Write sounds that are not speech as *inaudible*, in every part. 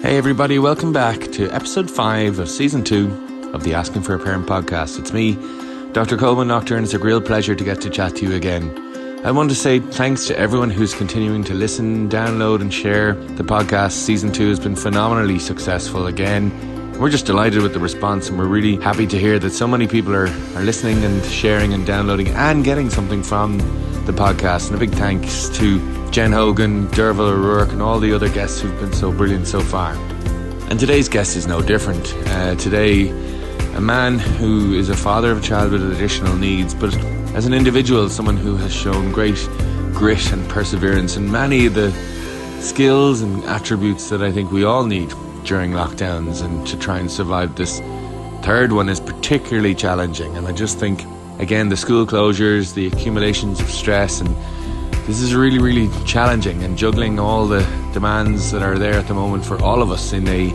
Hey, everybody, welcome back to episode 5 of season 2 of the Asking for a Parent podcast. It's me, Dr. Colman Noctor. It's a real pleasure to get to chat to you again. I want to say thanks to everyone who's continuing to listen, download, and share the podcast. Season 2 has been phenomenally successful again. We're just delighted with the response, and we're really happy to hear that so many people are, are listening and sharing and downloading and getting something from the podcast. And a big thanks to Jen Hogan, Derval O'Rourke, and all the other guests who've been so brilliant so far. And today's guest is no different. Uh, today, a man who is a father of a child with additional needs, but as an individual, someone who has shown great grit and perseverance and many of the skills and attributes that I think we all need during lockdowns and to try and survive this third one is particularly challenging. And I just think, again, the school closures, the accumulations of stress and this is really, really challenging and juggling all the demands that are there at the moment for all of us in a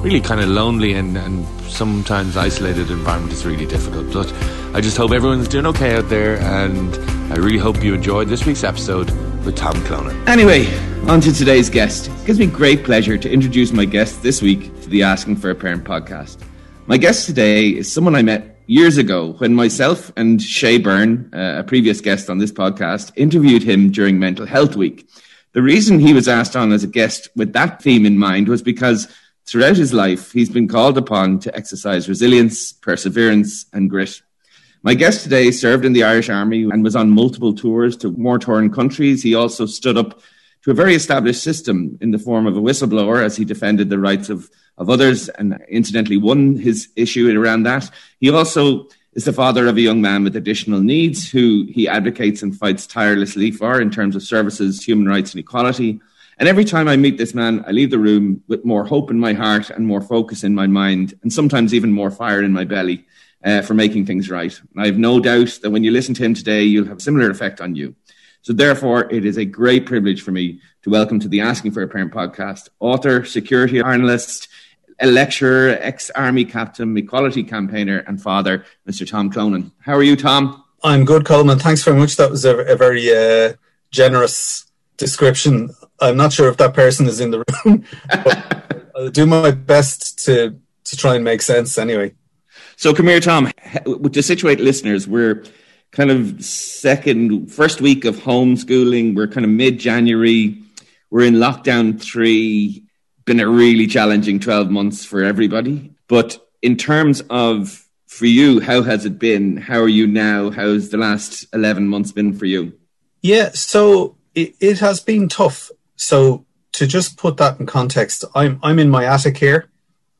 really kind of lonely and, and sometimes isolated environment is really difficult. But I just hope everyone's doing okay out there and I really hope you enjoyed this week's episode with Tom Clonan. Anyway, on to today's guest. It gives me great pleasure to introduce my guest this week to the Asking for a Parent podcast. My guest today is someone I met years ago when myself and Shay Byrne, uh, a previous guest on this podcast, interviewed him during Mental Health Week. The reason he was asked on as a guest with that theme in mind was because throughout his life, he's been called upon to exercise resilience, perseverance, and grit. My guest today served in the Irish Army and was on multiple tours to war torn countries. He also stood up to a very established system in the form of a whistleblower as he defended the rights of, of others and incidentally won his issue around that. He also is the father of a young man with additional needs who he advocates and fights tirelessly for in terms of services, human rights, and equality. And every time I meet this man, I leave the room with more hope in my heart and more focus in my mind, and sometimes even more fire in my belly uh, for making things right. And I have no doubt that when you listen to him today, you'll have a similar effect on you. So therefore, it is a great privilege for me to welcome to the Asking for a Parent podcast, author, security analyst, a lecturer, ex-army captain, equality campaigner, and father, Mr. Tom Clonan. How are you, Tom? I'm good, Colman. Thanks very much. That was a, a very uh, generous description. I'm not sure if that person is in the room, *laughs* but I'll do my best to to try and make sense anyway. So come here, Tom. To situate listeners, we're kind of second, first week of homeschooling. We're kind of mid January. We're in lockdown three. Been a really challenging 12 months for everybody. But in terms of for you, how has it been? How are you now? How's the last 11 months been for you? Yeah, so it, it has been tough. So to just put that in context, I'm I'm in my attic here,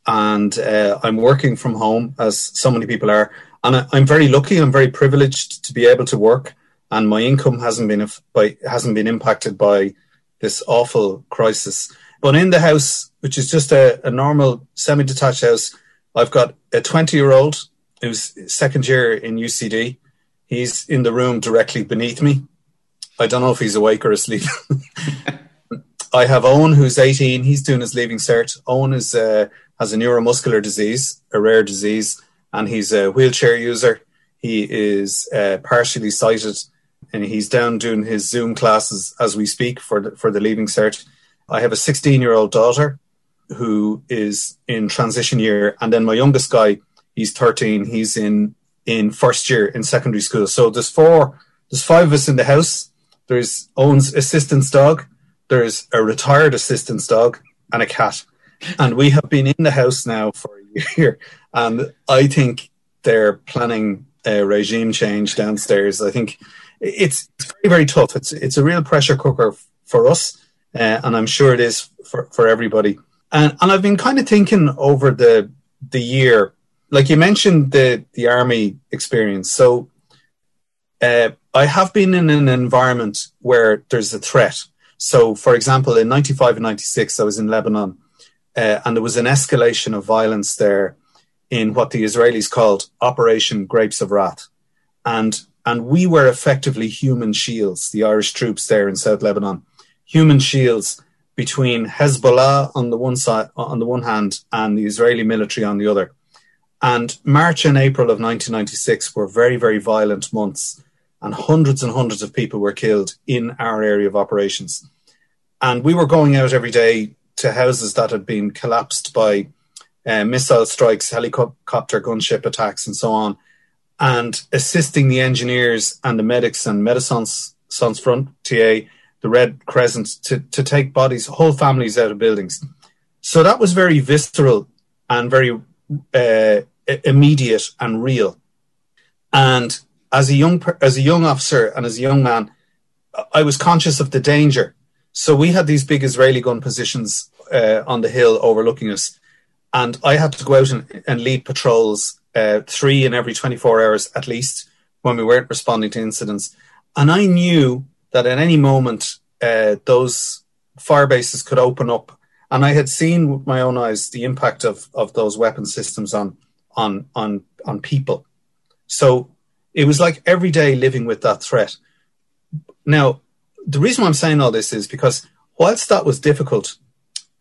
and uh, I'm working from home as so many people are and I, am very lucky. I'm very privileged to be able to work, and my income hasn't been by hasn't been impacted by this awful crisis. But in the house, which is just a, a normal semi-detached house, I've got a 20-year-old who's second year in UCD. He's in the room directly beneath me. I don't know if he's awake or asleep. *laughs* I have Owen, who's 18. He's doing his leaving cert. Owen is uh, has a neuromuscular disease, a rare disease and he's a wheelchair user. He is uh, partially sighted, and he's down doing his Zoom classes as we speak for the, for the leaving cert. I have a 16 year old daughter who is in transition year, and then my youngest guy, he's 13. He's in in first year in secondary school. So there's four, there's five of us in the house. There's Owen's assistant's dog. There's a retired assistant's dog and a cat. And we have been in the house now for a year. And I think they're planning a regime change downstairs. I think it's, it's very, very tough. It's, it's a real pressure cooker for us. Uh, and I'm sure it is for, for everybody. And, and I've been kind of thinking over the, the year, like you mentioned the, the army experience. So, uh, I have been in an environment where there's a threat. So, for example, in 95 and 96, I was in Lebanon, uh, and there was an escalation of violence there in what the Israelis called Operation Grapes of Wrath. And, and we were effectively human shields, the Irish troops there in South Lebanon, human shields between Hezbollah on the one side, on the one hand, and the Israeli military on the other. And March and April of 1996 were very, very violent months, and hundreds and hundreds of people were killed in our area of operations. And we were going out every day to houses that had been collapsed by uh, missile strikes, helicopter gunship attacks, and so on, and assisting the engineers and the medics and Médecins Sans Frontières, the Red Crescent, to, to take bodies, whole families out of buildings. So that was very visceral and very uh, immediate and real. And as a young as a young officer and as a young man, I was conscious of the danger. So we had these big Israeli gun positions uh, on the hill overlooking us, and I had to go out and, and lead patrols, uh, three in every 24 hours at least, when we weren't responding to incidents. And I knew that at any moment uh, those fire bases could open up, and I had seen with my own eyes the impact of of those weapon systems on on on on people. So it was like every day living with that threat. Now, the reason I'm saying all this is because whilst that was difficult,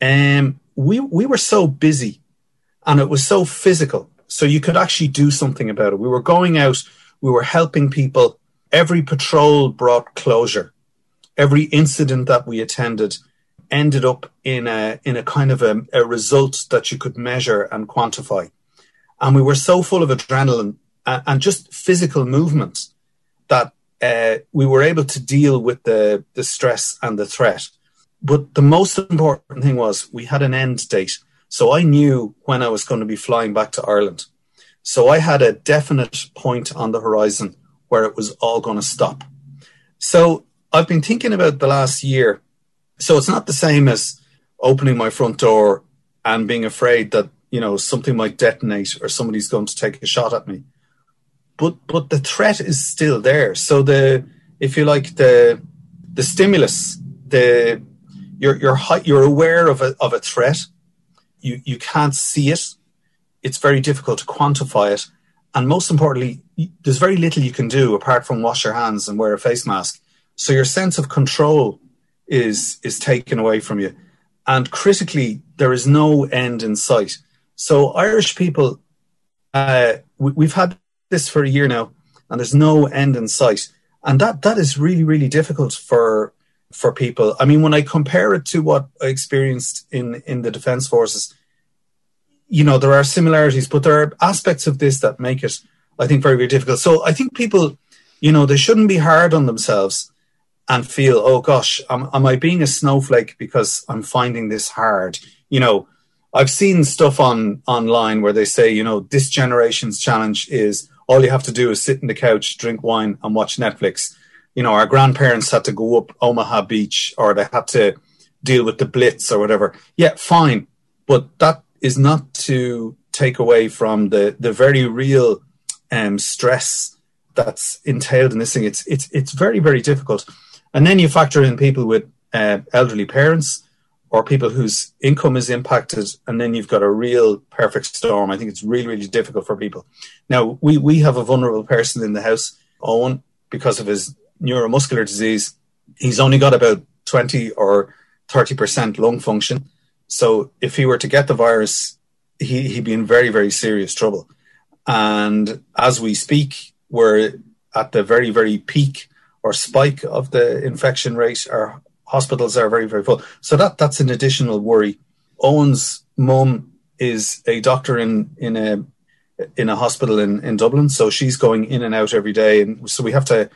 um, we we were so busy, and it was so physical, so you could actually do something about it. We were going out, we were helping people. Every patrol brought closure. Every incident that we attended ended up in a in a kind of a, a result that you could measure and quantify. And we were so full of adrenaline and, and just physical movement that uh, we were able to deal with the, the stress and the threat. But the most important thing was we had an end date. So I knew when I was going to be flying back to Ireland. So I had a definite point on the horizon where it was all going to stop. So I've been thinking about the last year. So it's not the same as opening my front door and being afraid that, you know, something might detonate or somebody's going to take a shot at me but but the threat is still there. So the if you like the the stimulus, the you're you're you're aware of a of a threat. You you can't see it. It's very difficult to quantify it, and most importantly, there's very little you can do apart from wash your hands and wear a face mask. So your sense of control is is taken away from you, and critically, there is no end in sight. So Irish people, uh, we, we've had this for a year now, and there's no end in sight. And that that is really really difficult for for people. I mean, when I compare it to what I experienced in in the defence forces, you know, there are similarities, but there are aspects of this that make it, I think, very very difficult. So I think people, you know, they shouldn't be hard on themselves and feel, oh gosh, am, am I being a snowflake because I'm finding this hard? You know, I've seen stuff on online where they say, you know, this generation's challenge is all you have to do is sit in the couch, drink wine, and watch Netflix. You know, our grandparents had to go up Omaha Beach or they had to deal with the Blitz or whatever. Yeah, fine. But that is not to take away from the, the very real um, stress that's entailed in this thing. It's, it's, it's very, very difficult. And then you factor in people with uh, elderly parents or people whose income is impacted, and then you've got a real perfect storm. I think it's really, really difficult for people. Now, we, we have a vulnerable person in the house, Owen, because of his neuromuscular disease. He's only got about 20 or 30% lung function. So if he were to get the virus, he, he'd be in very, very serious trouble. And as we speak, we're at the very, very peak or spike of the infection rate. Our hospitals are very, very full. So that that's an additional worry. Owen's mum is a doctor in in a in a hospital in, in Dublin, so she's going in and out every day, and so we have to,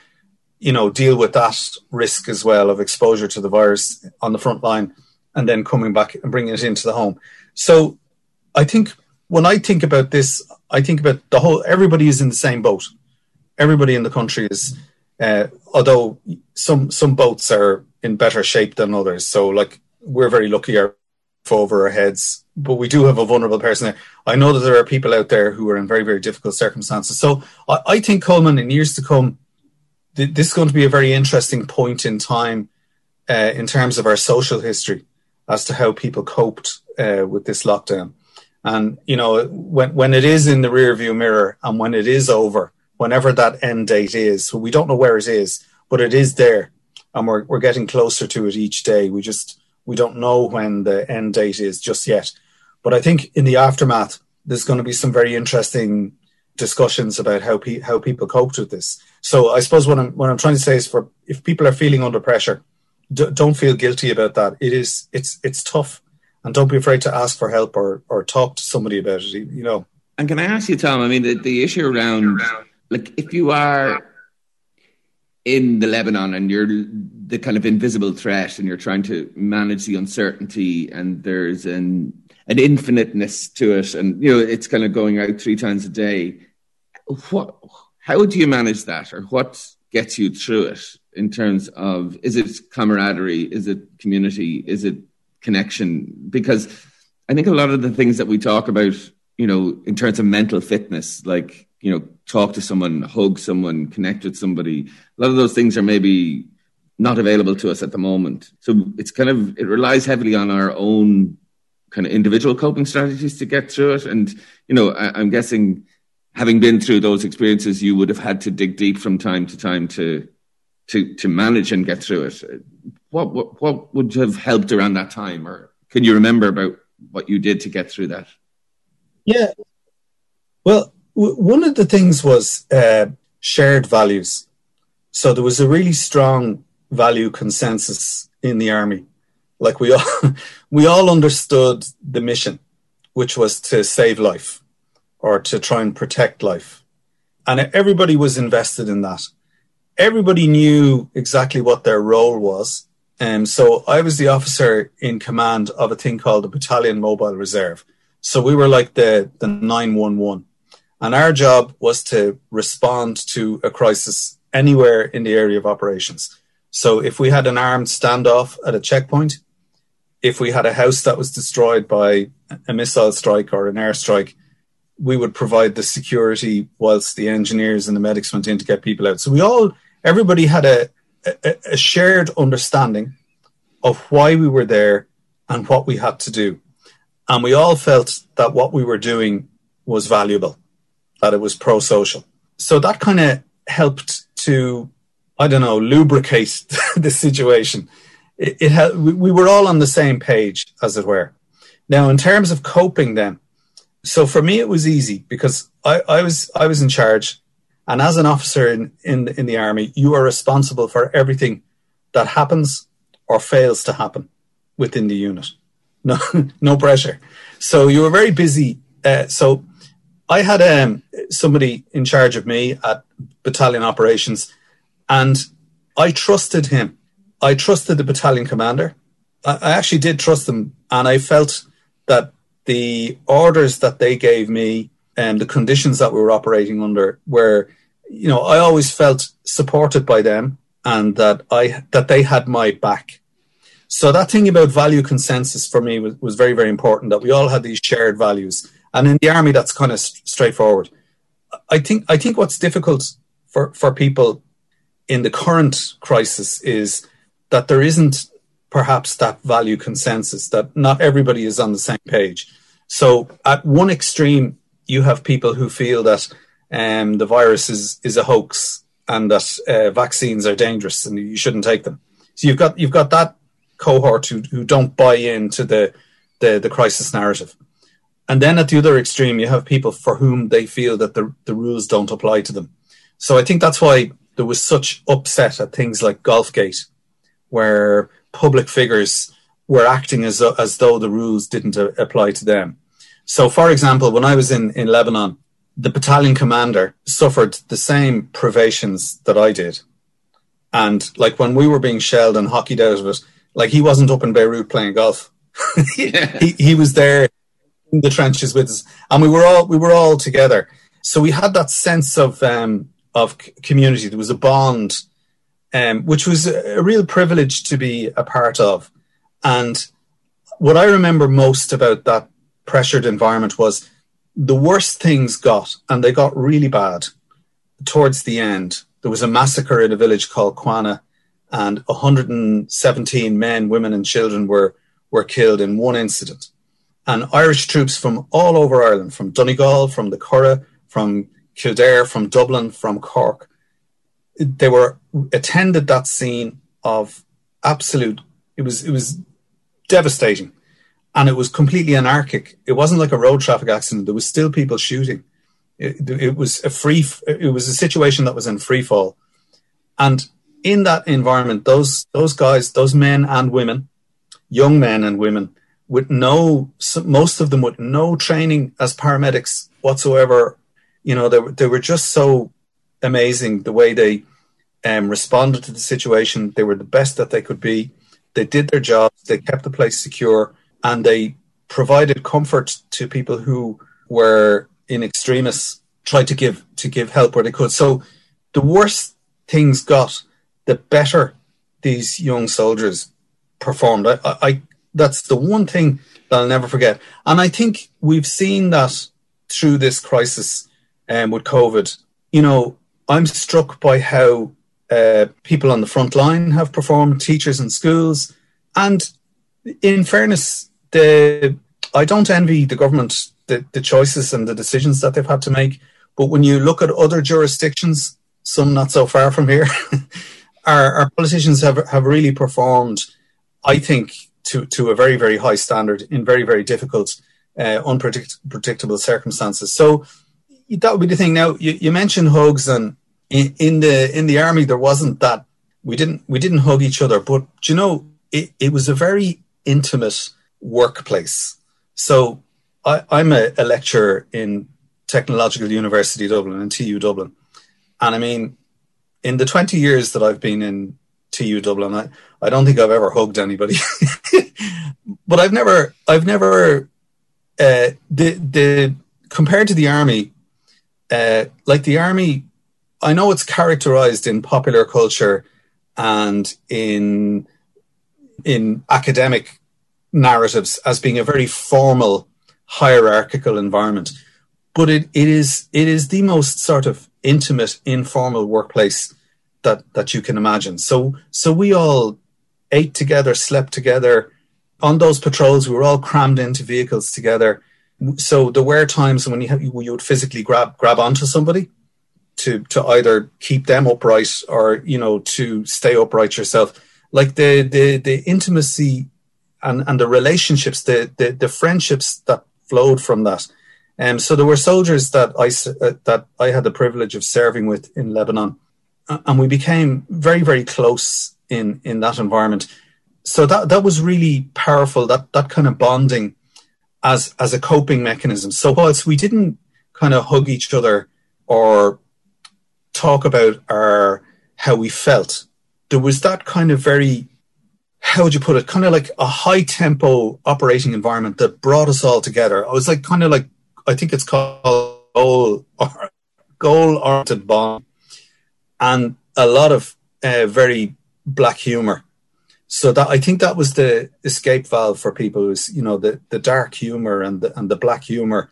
you know, deal with that risk as well of exposure to the virus on the front line, and then coming back and bringing it into the home. So, I think when I think about this, I think about the whole. Everybody is in the same boat. Everybody in the country is, uh, although some some boats are in better shape than others. So like we're very lucky our over our heads, but we do have a vulnerable person there. I know that there are people out there who are in very, very difficult circumstances. So I, I think Colman in years to come, th- this is going to be a very interesting point in time uh, in terms of our social history as to how people coped uh, with this lockdown. And you know, when when it is in the rearview mirror and when it is over, whenever that end date is, we don't know where it is, but it is there and we're we're getting closer to it each day. We just we don't know when the end date is just yet. But I think in the aftermath, there's going to be some very interesting discussions about how pe- how people coped with this. So I suppose what I'm what I'm trying to say is for if people are feeling under pressure, d- don't feel guilty about that. It is it's it's tough, and don't be afraid to ask for help or or talk to somebody about it. You know. And can I ask you, Tom? I mean, the, the issue around like if you are in the Lebanon and you're the kind of invisible threat and you're trying to manage the uncertainty and there's an an infiniteness to it and you know it's kind of going out three times a day. What how do you manage that or what gets you through it in terms of is it camaraderie? Is it community? Is it connection? Because i think a lot of the things that we talk about you know in terms of mental fitness like you know talk to someone hug someone connect with somebody a lot of those things are maybe not available to us at the moment. So it's kind of it relies heavily on our own kind of individual coping strategies to get through it. And you know I, i'm guessing having been through those experiences you would have had to dig deep from time to time to to to manage and get through it. What what, what would have helped around that time? Or can you remember about what you did to get through that? Yeah. Well one of the things was uh, shared values. So there was a really strong value consensus in the army. Like we all, *laughs* we all understood the mission, which was to save life or to try and protect life. And everybody was invested in that. Everybody knew exactly what their role was. And um, so I was the officer in command of a thing called the Battalion Mobile Reserve. So we were like the, the 911 and our job was to respond to a crisis anywhere in the area of operations. So if we had an armed standoff at a checkpoint, if we had a house that was destroyed by a missile strike or an airstrike, we would provide the security whilst the engineers and the medics went in to get people out. So we all, everybody had a, a, a shared understanding of why we were there and what we had to do. And we all felt that what we were doing was valuable that it was pro social. So that kind of helped to, I don't know, lubricate *laughs* the situation. It, it had, we were all on the same page, as it were. Now, in terms of coping, then, so for me it was easy because I, I was I was in charge, and as an officer in, in in the army, you are responsible for everything that happens or fails to happen within the unit. No, *laughs* no pressure. So you were very busy. Uh, so I had um, somebody in charge of me at battalion operations, and I trusted him. I trusted the battalion commander. I, I actually did trust them, and I felt that the orders that they gave me and the conditions that we were operating under were, you know, I always felt supported by them and that I that they had my back. So that thing about value consensus for me was, was very, very important that we all had these shared values and in the army, that's kind of st- straightforward. I think I think what's difficult for, for people in the current crisis is that there isn't perhaps that value consensus that not everybody is on the same page. So at one extreme, you have people who feel that um, the virus is is a hoax and that uh, vaccines are dangerous and you shouldn't take them. So you've got you've got that cohort who, who don't buy into the, the the crisis narrative. And then at the other extreme, you have people for whom they feel that the, the rules don't apply to them. So I think that's why there was such upset at things like Golfgate, where public figures were acting as, as though the rules didn't uh, apply to them. So, for example, when I was in, in Lebanon, the battalion commander suffered the same privations that I did. And like when we were being shelled and hockeyed out of it, like he wasn't up in Beirut playing golf. *laughs* yeah. he, he was there in the trenches with us, and we were all we were all together. So we had that sense of um, of community. There was a bond, um, which was a real privilege to be a part of. And what I remember most about that pressured environment was the worst things got, and they got really bad towards the end. There was a massacre in a village called Qana, and 117 men, women, and children were were killed in one incident and Irish troops from all over Ireland, from Donegal, from the Curragh, from Kildare, from Dublin, from Cork, they were attended that scene of absolute. It was it was devastating, and it was completely anarchic. It wasn't like a road traffic accident. There was still people shooting. It, it was a free. It was a situation that was in free fall, and in that environment, those those guys, those men and women, young men and women with no, most of them with no training as paramedics whatsoever. You know, they, were, they were just so amazing the way they um, responded to the situation. They were the best that they could be. They did their jobs. They kept the place secure, and they provided comfort to people who were in extremis. Tried to give to give help where they could. So the worse things got, the better these young soldiers performed. I, I that's the one thing that I'll never forget. And I think we've seen that through this crisis um, with COVID. You know, I'm struck by how uh, people on the front line have performed, teachers in schools, and in fairness, the I don't envy the government the, the choices and the decisions that they've had to make. But when you look at other jurisdictions, some not so far from here, *laughs* our, our politicians have have really performed, I think, to to a very very high standard in very very difficult, uh, unpredictable circumstances. So that would be the thing. Now you, you mentioned hugs, and in, in the in the army there wasn't that. We didn't we didn't hug each other, but you know it, it was a very intimate workplace. So I, am a, a, lecturer in Technological University Dublin and TU Dublin, and I mean, in the 20 years that I've been in TU Dublin, I, I don't think I've ever hugged anybody, *laughs* but I've never I've never uh, the the compared to the army, uh, like the army, I know it's characterized in popular culture and in in academic narratives as being a very formal hierarchical environment but it, it is it is the most sort of intimate informal workplace that that you can imagine. So so we all ate together slept together. On those patrols we were all crammed into vehicles together so there were times when you, have, you would physically grab grab onto somebody to to either keep them upright or you know to stay upright yourself like the the the intimacy and and the relationships the the, the friendships that flowed from that um, so there were soldiers that I uh, that I had the privilege of serving with in Lebanon, and we became very very close in in that environment. So that that was really powerful. That that kind of bonding as as a coping mechanism. So whilst we didn't kind of hug each other or talk about our how we felt, there was that kind of very how would you put it? Kind of like a high tempo operating environment that brought us all together. I was like kind of like I think it's called goal or goal oriented bond, and a lot of uh, very black humor. So that I think that was the escape valve for people was you know the the dark humor and the and the black humor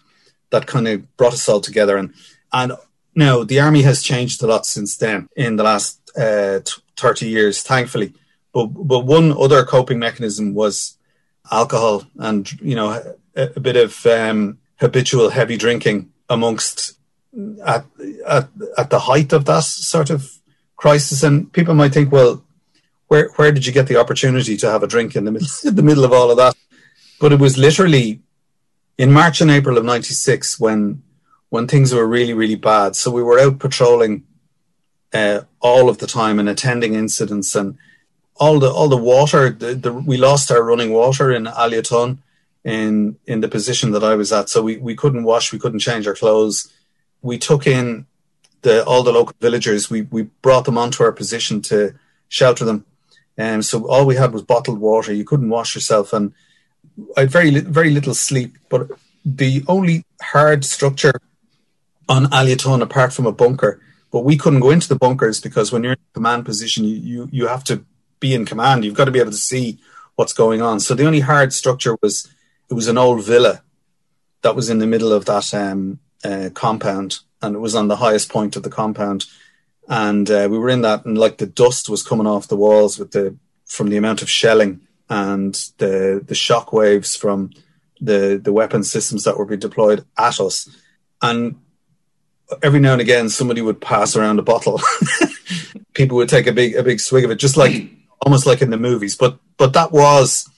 that kind of brought us all together and and now the army has changed a lot since then in the last uh, t- 30 years thankfully but but one other coping mechanism was alcohol and you know a, a bit of um, habitual heavy drinking amongst at, at at the height of that sort of crisis. And people might think, well, where where did you get the opportunity to have a drink in the middle *laughs* in the middle of all of that? But it was literally in March and April of '96 when when things were really really bad. So we were out patrolling uh, all of the time and attending incidents and all the all the water. The, the, we lost our running water in Aliatun in in the position that I was at. So we, we couldn't wash, we couldn't change our clothes. We took in the all the local villagers. We we brought them onto our position to shelter them. Um, so all we had was bottled water. You couldn't wash yourself, and I had very very little sleep. But the only hard structure on Aliatun, apart from a bunker, but we couldn't go into the bunkers because when you're in command position, you, you you have to be in command. You've got to be able to see what's going on. So the only hard structure was it was an old villa that was in the middle of that um, uh, compound, and it was on the highest point of the compound. And uh, we were in that, and like the dust was coming off the walls with the from the amount of shelling and the the shock waves from the the weapon systems that were being deployed at us. And every now and again, somebody would pass around a bottle. *laughs* People would take a big a big swig of it, just like almost like in the movies. But but that was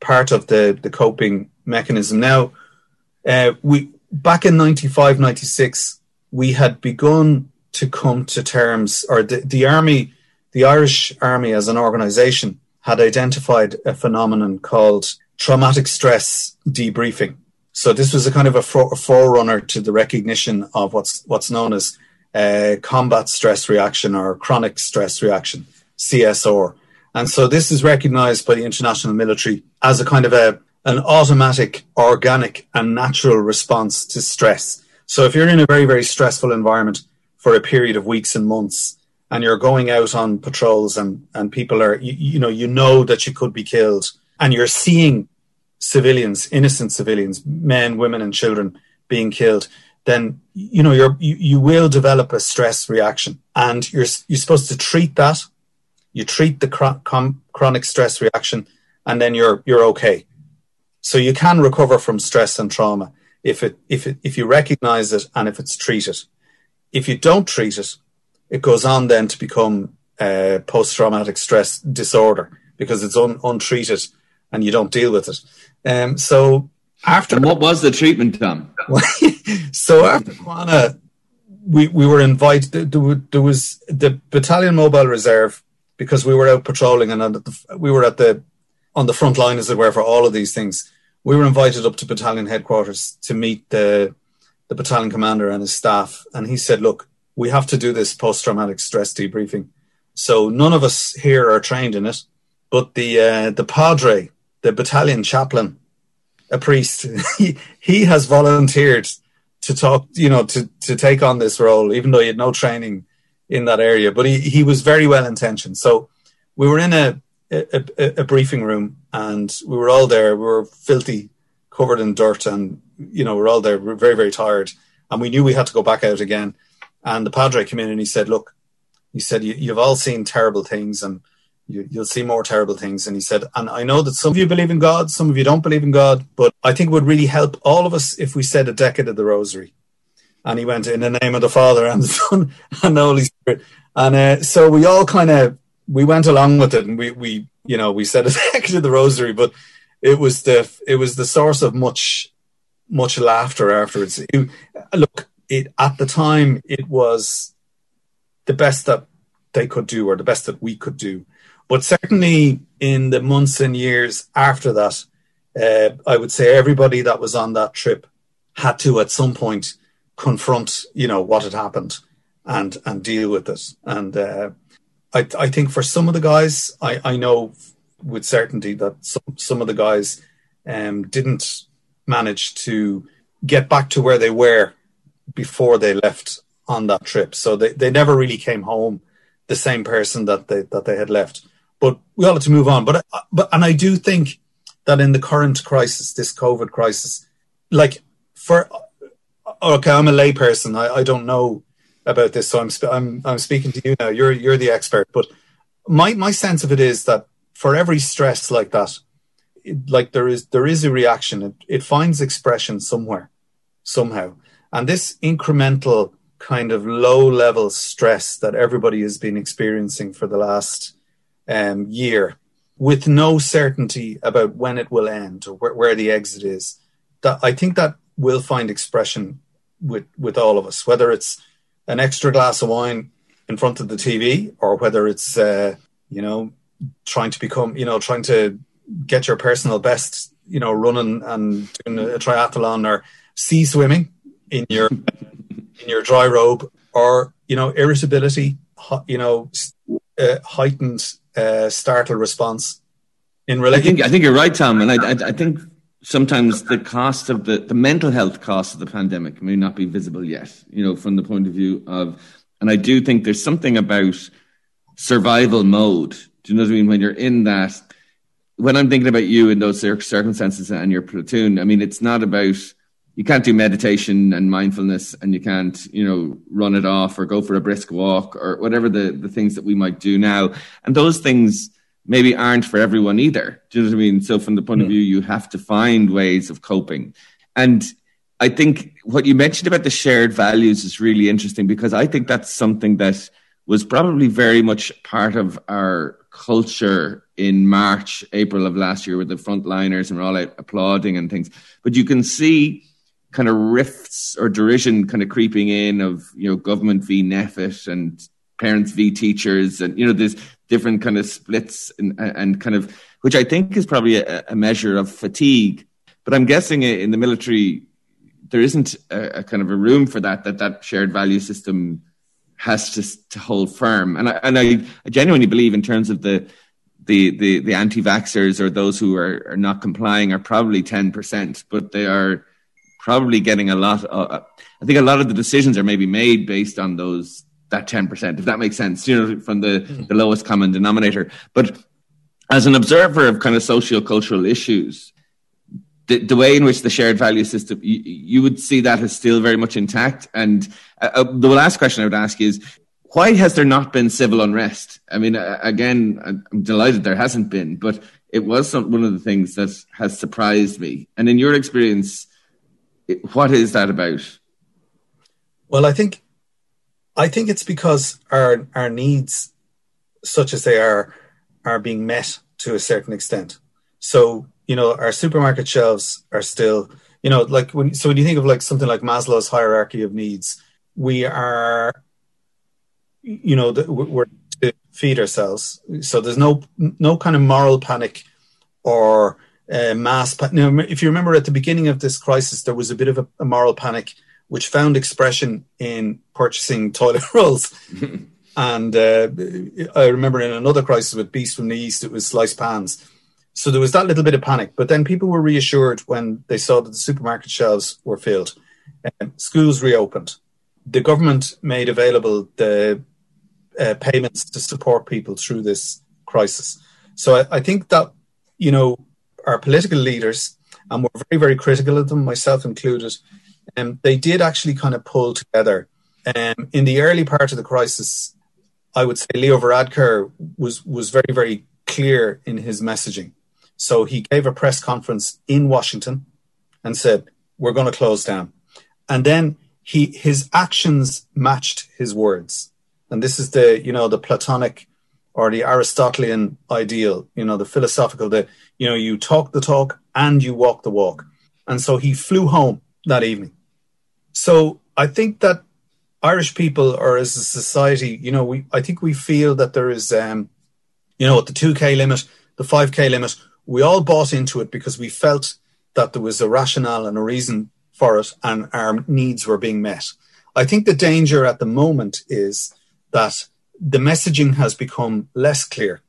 part of the, the coping mechanism. Now, uh, we back in 95, 96, we had begun to come to terms, or the, the army, the Irish army as an organization had identified a phenomenon called traumatic stress debriefing. So this was a kind of a, for, a forerunner to the recognition of what's what's known as uh, combat stress reaction or chronic stress reaction, CSR. And so this is recognized by the international military as a kind of a an automatic, organic, and natural response to stress. So if you're in a very, very stressful environment for a period of weeks and months, and you're going out on patrols and, and people are, you, you know, you know that you could be killed, and you're seeing civilians, innocent civilians, men, women, and children being killed, then you know you're, you you will develop a stress reaction, and you're you're supposed to treat that. You treat the chronic stress reaction, and then you're you're okay. So you can recover from stress and trauma if it if it if you recognize it and if it's treated. If you don't treat it, it goes on then to become uh, post traumatic stress disorder because it's un- untreated and you don't deal with it. Um, so after and what was the treatment, Tom? *laughs* so after Qana, we we were invited. There, there was the battalion mobile reserve because we were out patrolling and the, we were at the on the front line, as it were, for all of these things. We were invited up to battalion headquarters to meet the the battalion commander and his staff, and he said, "Look, we have to do this post traumatic stress debriefing. So none of us here are trained in it, but the uh, the padre, the battalion chaplain, a priest, *laughs* he, he has volunteered to talk, you know, to to take on this role, even though he had no training in that area. But he he was very well intentioned. So we were in a a, a, a briefing room, and we were all there. We were filthy, covered in dirt, and you know, we're all there. We're very, very tired, and we knew we had to go back out again. And the padre came in and he said, "Look, he said you've all seen terrible things, and you, will see more terrible things." And he said, "And I know that some of you believe in God, some of you don't believe in God, but I think it would really help all of us if we said a decade of the Rosary." And he went in the name of the Father and the Son and the Holy Spirit, and uh, so we all kind of we went along with it, and we we you know we said a *laughs* decade of the Rosary, but it was the it was the source of much much laughter afterwards. It, look, it at the time it was the best that they could do, or the best that we could do. But certainly in the months and years after that, uh, I would say everybody that was on that trip had to at some point confront, you know, what had happened and and deal with it. And uh, I I think for some of the guys, I I know with certainty that some some of the guys um, didn't manage to get back to where they were before they left on that trip. So they, they never really came home the same person that they that they had left. But we all had to move on. But but and I do think that in the current crisis, this COVID crisis, like for okay, I'm a layperson. I, I don't know about this, so I'm I'm I'm speaking to you now. You're you're the expert. But my my sense of it is that for every stress like that, it, like there is there is a reaction. It, it finds expression somewhere, somehow, and this incremental kind of low level stress that everybody has been experiencing for the last um, year, with no certainty about when it will end or where, where the exit is. That I think that will find expression with with all of us, whether it's an extra glass of wine in front of the TV or whether it's uh, you know trying to become you know trying to get your personal best, you know, running and doing a triathlon or sea swimming in your in your dry robe, or you know, irritability, you know, uh, heightened uh, startle response in relation. I think I think you're right, Tom, and I, I, I think sometimes the cost of the the mental health cost of the pandemic may not be visible yet. You know, from the point of view of, and I do think there's something about survival mode. Do you know what I mean? When you're in that when I'm thinking about you in those circumstances and your platoon, I mean, it's not about you can't do meditation and mindfulness and you can't, you know, run it off or go for a brisk walk or whatever the, the things that we might do now. And those things maybe aren't for everyone either. Do you know what I mean? So from the point of view, you have to find ways of coping. And I think what you mentioned about the shared values is really interesting because I think that's something that was probably very much part of our culture in March, April of last year with the frontliners and we're all out applauding and things. But you can see kind of rifts or derision kind of creeping in of, you know, government v NPHET and parents v teachers, and you know, there's different kind of splits and, and kind of, which I think is probably a, a measure of fatigue. But I'm guessing in the military, there isn't a, a, kind of a room for that. That that shared value system has to, to hold firm. And I, and I, I genuinely believe in terms of the the the, the anti-vaxxers or those who are, are not complying are probably 10%, but they are probably getting a lot. Of, I think a lot of the decisions are maybe made based on those that 10%, if that makes sense, you know, from the, mm. the lowest common denominator. But as an observer of kind of socio-cultural issues, the, the way in which the shared value system, you, you would see that as still very much intact. And uh, uh the last question I would ask is, why has there not been civil unrest? I mean, again, I'm delighted there hasn't been, but it was some, one of the things that has surprised me. And in your experience, what is that about? Well, I think, I think it's because our our needs, such as they are, are being met to a certain extent. So you know, our supermarket shelves are still, you know, like when so when you think of like something like Maslow's hierarchy of needs, we are you know, we're to feed ourselves. So there's no no kind of moral panic or uh, mass. Pa- now, if you remember at the beginning of this crisis, there was a bit of a, a moral panic, which found expression in purchasing toilet *laughs* rolls. *laughs* and uh, I remember in another crisis with Beast from the East, it was sliced pans. So there was that little bit of panic, but then people were reassured when they saw that the supermarket shelves were filled. Um, schools reopened. The government made available the uh, payments to support people through this crisis. So I, I, think that you know our political leaders, and we're very very critical of them, myself included, and um, they did actually kind of pull together. Um, in the early part of the crisis, I would say Leo Varadkar was was very very clear in his messaging. So he gave a press conference in Washington and said, "We're going to close down," and then he his actions matched his words. And this is the, you know, the Platonic or the Aristotelian ideal, you know, the philosophical, the, you know, you talk the talk and you walk the walk. And so he flew home that evening. So I think that Irish people or as a society, you know, we, I think we feel that there is, um, you know, at the 2K limit, the 5K limit, we all bought into it because we felt that there was a rationale and a reason for it and our needs were being met. I think the danger at the moment is that the messaging has become less clear.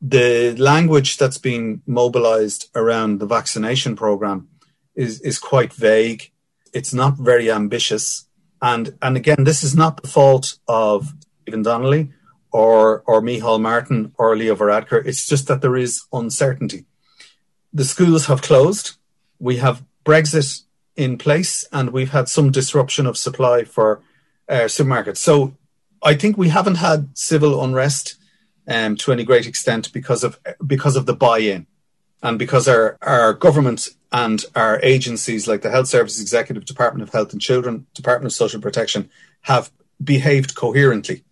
The language that's being mobilized around the vaccination program is, is quite vague. It's not very ambitious. And, and again, this is not the fault of Stephen Donnelly or, or Micheál Martin or Leo Varadkar. It's just that there is uncertainty. The schools have closed. We have Brexit in place and we've had some disruption of supply for uh, supermarkets. So I think we haven't had civil unrest um, to any great extent because of because of the buy-in, and because our our government and our agencies like the Health Service Executive, Department of Health and Children, Department of Social Protection have behaved coherently.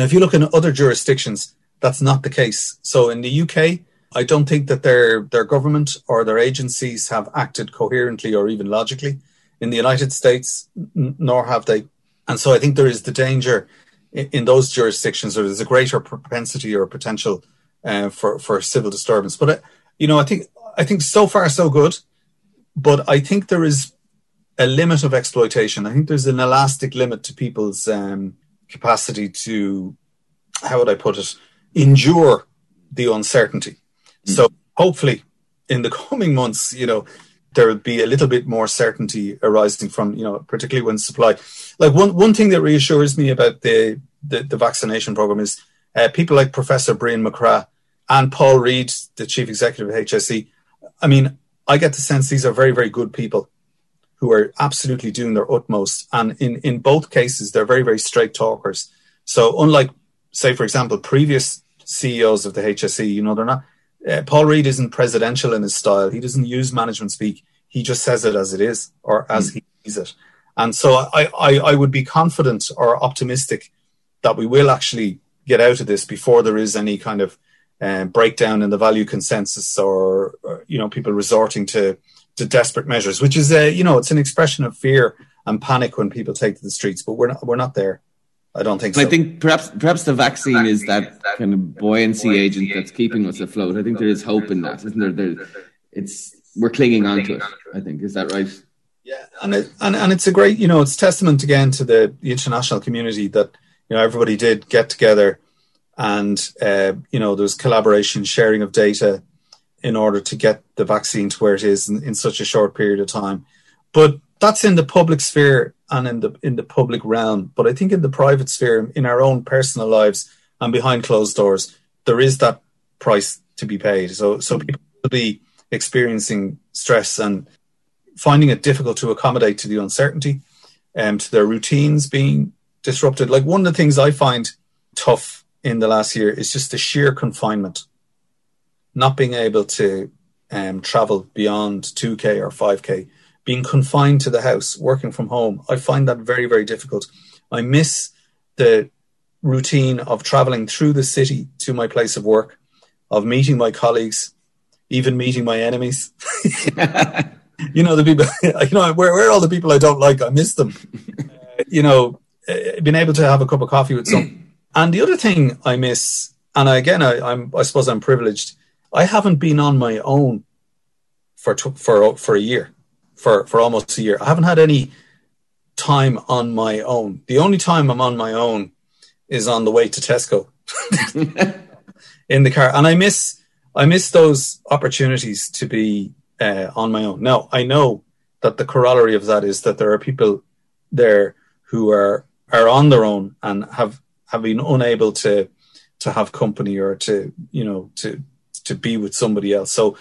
Now, if you look in other jurisdictions, that's not the case. So in the UK, I don't think that their their government or their agencies have acted coherently or even logically. In the United States, n- nor have they. And so I think there is the danger in, those jurisdictions, or there's a greater propensity or potential uh, for for civil disturbance. But uh, you know, I think I think so far so good, but I think there is a limit of exploitation. I think there's an elastic limit to people's um, capacity to, how would I put it, endure the uncertainty. Mm. So hopefully, in the *laughs* coming months, you know, there will be a little bit more certainty arising from, you know, particularly when supply. Like one one thing that reassures me about the the, the vaccination program is uh, people like Professor Brian MacCraith and Paul Reid, the chief executive of HSE. I mean, I get the sense these are very very good people who are absolutely doing their utmost, and in in both cases they're very very straight talkers. So unlike, say, for example, previous CEOs of the HSE, you know, they're not uh, Paul Reid isn't presidential in his style. He doesn't use management speak. He just says it as it is or as mm. he sees it. And so I, I, I would be confident or optimistic that we will actually get out of this before there is any kind of uh, breakdown in the value consensus or, or, you know people resorting to to desperate measures, which is a you know it's an expression of fear and panic when people take to the streets. But we're not we're not there. I don't think so. I think perhaps perhaps the vaccine is that kind of buoyancy agent that's keeping us afloat. I think there is hope in that, isn't there? there it's we're clinging on to it. I think is that right? Yeah, and it, and and it's a great, you know, it's testament again to the, the international community that you know everybody did get together, and uh, you know there was collaboration, sharing of data, in order to get the vaccine to where it is in, in such a short period of time. But that's in the public sphere and in the in the public realm. But I think in the private sphere, in our own personal lives and behind closed doors, there is that price to be paid. So so people will be experiencing stress and finding it difficult to accommodate to the uncertainty and um, to their routines being disrupted. Like one of the things I find tough in the last year is just the sheer confinement, not being able to um, travel beyond 2K or 5K being confined to the house, working from home, I find that very, very difficult. I miss the routine of traveling through the city to my place of work, of meeting my colleagues, even meeting my enemies. *laughs* you know, the people, *laughs* you know, where, where are all the people I don't like? I miss them. Uh, you know, uh, being able to have a cup of coffee with some. *clears throat* And the other thing I miss, and again, I, I'm, I suppose I'm privileged. I haven't been on my own for, for, for a year for, for almost a year. I haven't had any time on my own. The only time I'm on my own is on the way to Tesco *laughs* in the car. And I miss, I miss those opportunities to be uh, on my own. Now, I know that the corollary of that is that there are people there who are, are on their own and have, have been unable to, to have company or to, you know, to, to be with somebody else. So,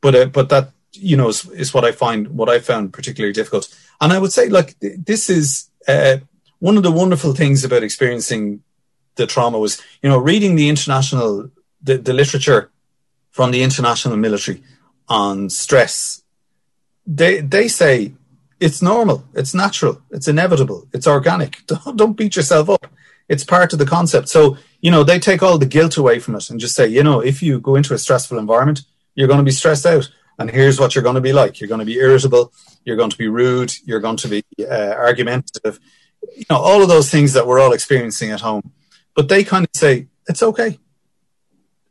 but, uh, but that, you know, is, is, what I find, what I found particularly difficult. And I would say, like, this is uh, one of the wonderful things about experiencing the trauma was, you know, reading the international, the, the literature from the international military on stress. They they say it's normal, it's natural, it's inevitable, it's organic. *laughs* Don't, don't beat yourself up. It's part of the concept. So, you know, they take all the guilt away from it and just say, you know, if you go into a stressful environment, you're going to be stressed out and here's what you're going to be like. You're going to be irritable. You're going to be rude. You're going to be uh, argumentative. You know, all of those things that we're all experiencing at home. But they kind of say, it's okay.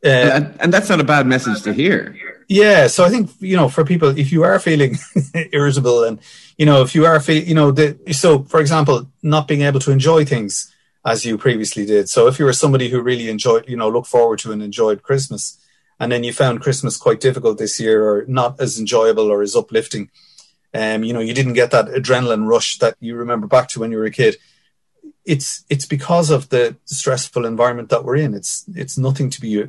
Uh, and, and that's not a bad message to hear. Yeah. So I think, you know, for people, if you are feeling *laughs* irritable and, you know, if you are feeling, you know, the, so for example, not being able to enjoy things as you previously did. So if you were somebody who really enjoyed, you know, look forward to and enjoyed Christmas, and then you found Christmas quite difficult this year or not as enjoyable or as uplifting. Um, you know, you didn't get that adrenaline rush that you remember back to when you were a kid. It's it's because of the stressful environment that we're in. It's it's nothing to be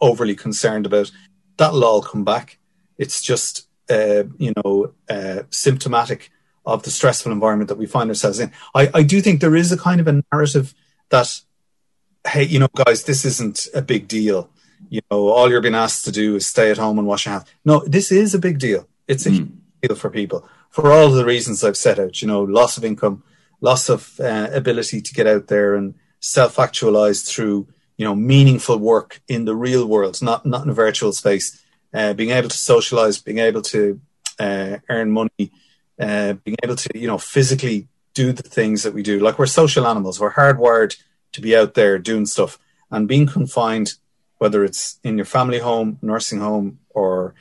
overly concerned about. That'll all come back. It's just uh, you know uh, symptomatic of the stressful environment that we find ourselves in. I, I do think there is a kind of a narrative that, hey, you know, guys, this isn't a big deal you know, all you're being asked to do is stay at home and wash your hands. No, this is a big deal. It's a mm. deal for people for all the reasons I've set out. You know, loss of income, loss of uh, ability to get out there and self-actualize through you know meaningful work in the real world, not not in a virtual space. Uh, being able to socialize, being able to uh, earn money, uh, being able to you know physically do the things that we do. Like we're social animals. We're hardwired to be out there doing stuff, and being confined whether it's in your family home, nursing home, or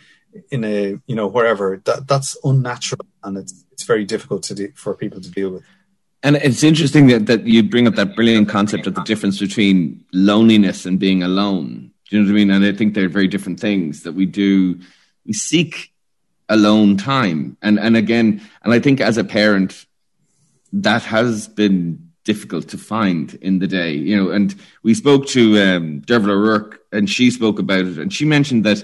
in a you know wherever that that's unnatural and it's it's very difficult to de- for people to deal with. And it's interesting that, that you bring up that brilliant concept of the difference between loneliness and being alone. Do you know what I mean? And I think they're very different things that we do. We seek alone time, and and again, and I think as a parent, that has been difficult to find in the day, you know. And we spoke to um, Derval O'Rourke, and she spoke about it, and she mentioned that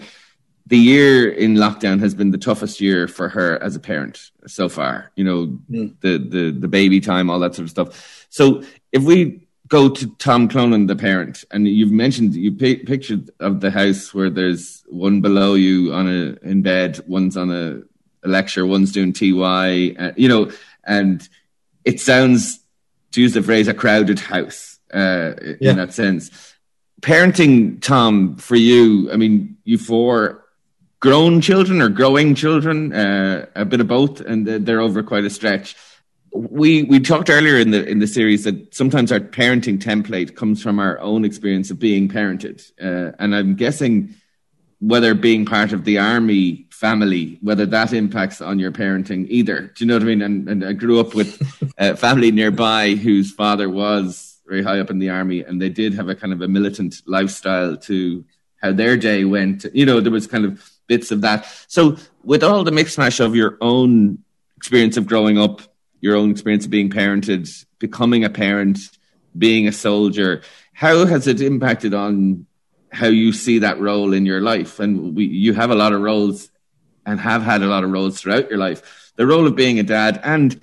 the year in lockdown has been the toughest year for her as a parent so far. You know, mm. the the the baby time, all that sort of stuff. So if we go to Tom Clonan, the parent, and you've mentioned you p- pictured of the house where there's one below you on a in bed, one's on a, a lecture, one's doing TY, uh, you know, and it sounds to use the phrase, a crowded house uh, yeah. in that sense. Parenting, Tom, for you, I mean, you four grown children or growing children, uh, a bit of both, and they're over quite a stretch. We we talked earlier in the in the series that sometimes our parenting template comes from our own experience of being parented, uh, and I'm guessing whether being part of the army family, whether that impacts on your parenting either. Do you know what I mean? And, and I grew up with *laughs* a family nearby whose father was very high up in the army, and they did have a kind of a militant lifestyle to how their day went. You know, there was kind of bits of that. So, with all the mix mash of your own experience of growing up, your own experience of being parented, becoming a parent, being a soldier, how has it impacted on how you see that role in your life? And we, you have a lot of roles and have had a lot of roles throughout your life. The role of being a dad, and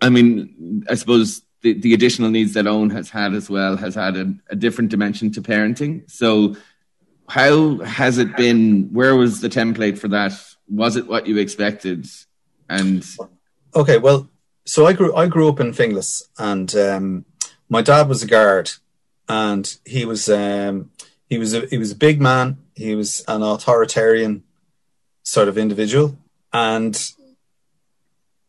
I mean, I suppose the, the additional needs that Owen has had as well has had a, a different dimension to parenting. So, how has it been? Where was the template for that? Was it what you expected? And okay, well, so I grew I grew up in Finglas, and um, my dad was a guard, and he was um, he was a he was a big man. He was an authoritarian sort of individual, and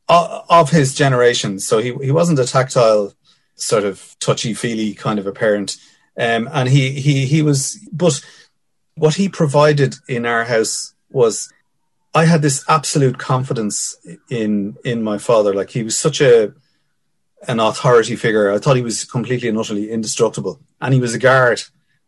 of his generation. So he he wasn't a tactile, sort of touchy feely kind of a parent, um, and he he he was. But what he provided in our house was, I had this absolute confidence in in my father. Like he was such a an authority figure. I thought he was completely and utterly indestructible, and he was a guard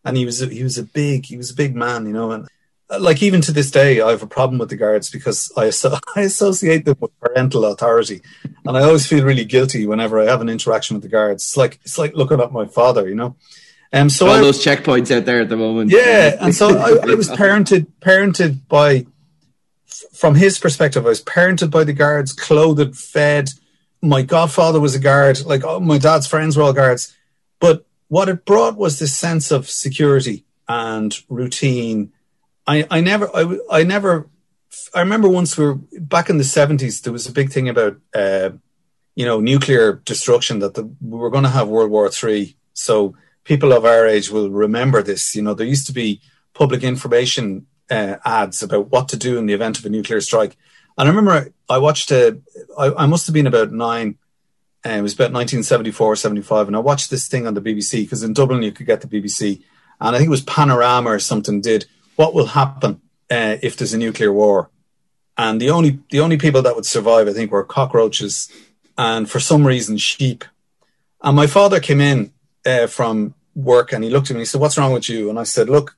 and he was a, he was a big he was a big man, you know, and uh, like even to this day, I have a problem with the guards because I *laughs* I associate them with parental authority, and I always feel really guilty whenever I have an interaction with the guards. It's like it's like looking at my father, you know. Um, so all I, those checkpoints out there at the moment. Yeah, and so I, I was *laughs* parented parented by from his perspective. I was parented by the guards, clothed, fed. My godfather was a guard. Like oh, my dad's friends were all guards, but what it brought was this sense of security and routine. I, I never, I, I never, I remember once we were back in the seventies, there was a big thing about, uh, you know, nuclear destruction that the, we were going to have World War Three. So people of our age will remember this. You know, there used to be public information uh, ads about what to do in the event of a nuclear strike. And I remember I watched a, I, I must have been about nine uh, it was about 1974, or 75. And I watched this thing on the BBC because in Dublin you could get the BBC. And I think it was Panorama or something did what will happen uh, if there's a nuclear war. And the only the only people that would survive, I think, were cockroaches and for some reason sheep. And my father came in uh, from work and he looked at me and he said, "What's wrong with you?" And I said, "Look,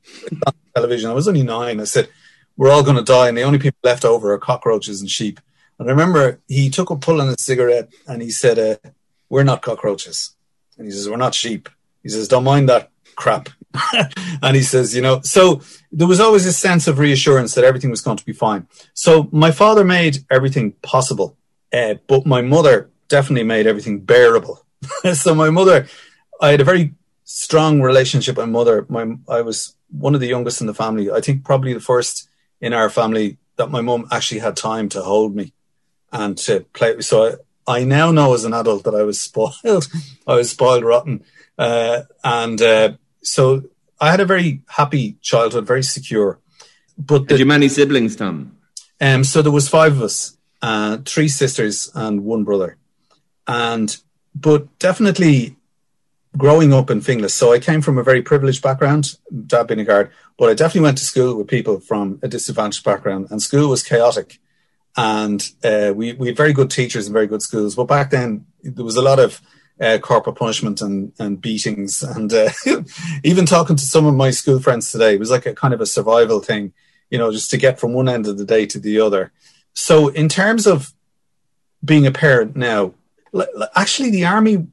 television." I was only nine. I said, "We're all going to die, and the only people left over are cockroaches and sheep." And I remember he took a pull on a cigarette and he said, uh, We're not cockroaches. And he says, We're not sheep. He says, Don't mind that crap. *laughs* and he says, You know, so there was always a sense of reassurance that everything was going to be fine. So my father made everything possible, uh, but my mother definitely made everything bearable. *laughs* so my mother, I had a very strong relationship with my mother. My, I was one of the youngest in the family. I think probably the first in our family that my mum actually had time to hold me and to play. So I, I now know as an adult that I was spoiled. *laughs* I was spoiled rotten. Uh, and uh, so I had a very happy childhood, very secure. But the, Had you many siblings, Tom? Um, so there was five of us, uh, three sisters and one brother. And but definitely growing up in Finglas. So I came from a very privileged background, dad being a guard, but I definitely went to school with people from a disadvantaged background, and school was chaotic and uh, we we had very good teachers and very good schools. But back then there was a lot of uh, corporal punishment and and beatings, *laughs* and uh, even talking to some of my school friends today, it was like a kind of a survival thing, you know, just to get from one end of the day to the other. So in terms of being a parent now, actually the army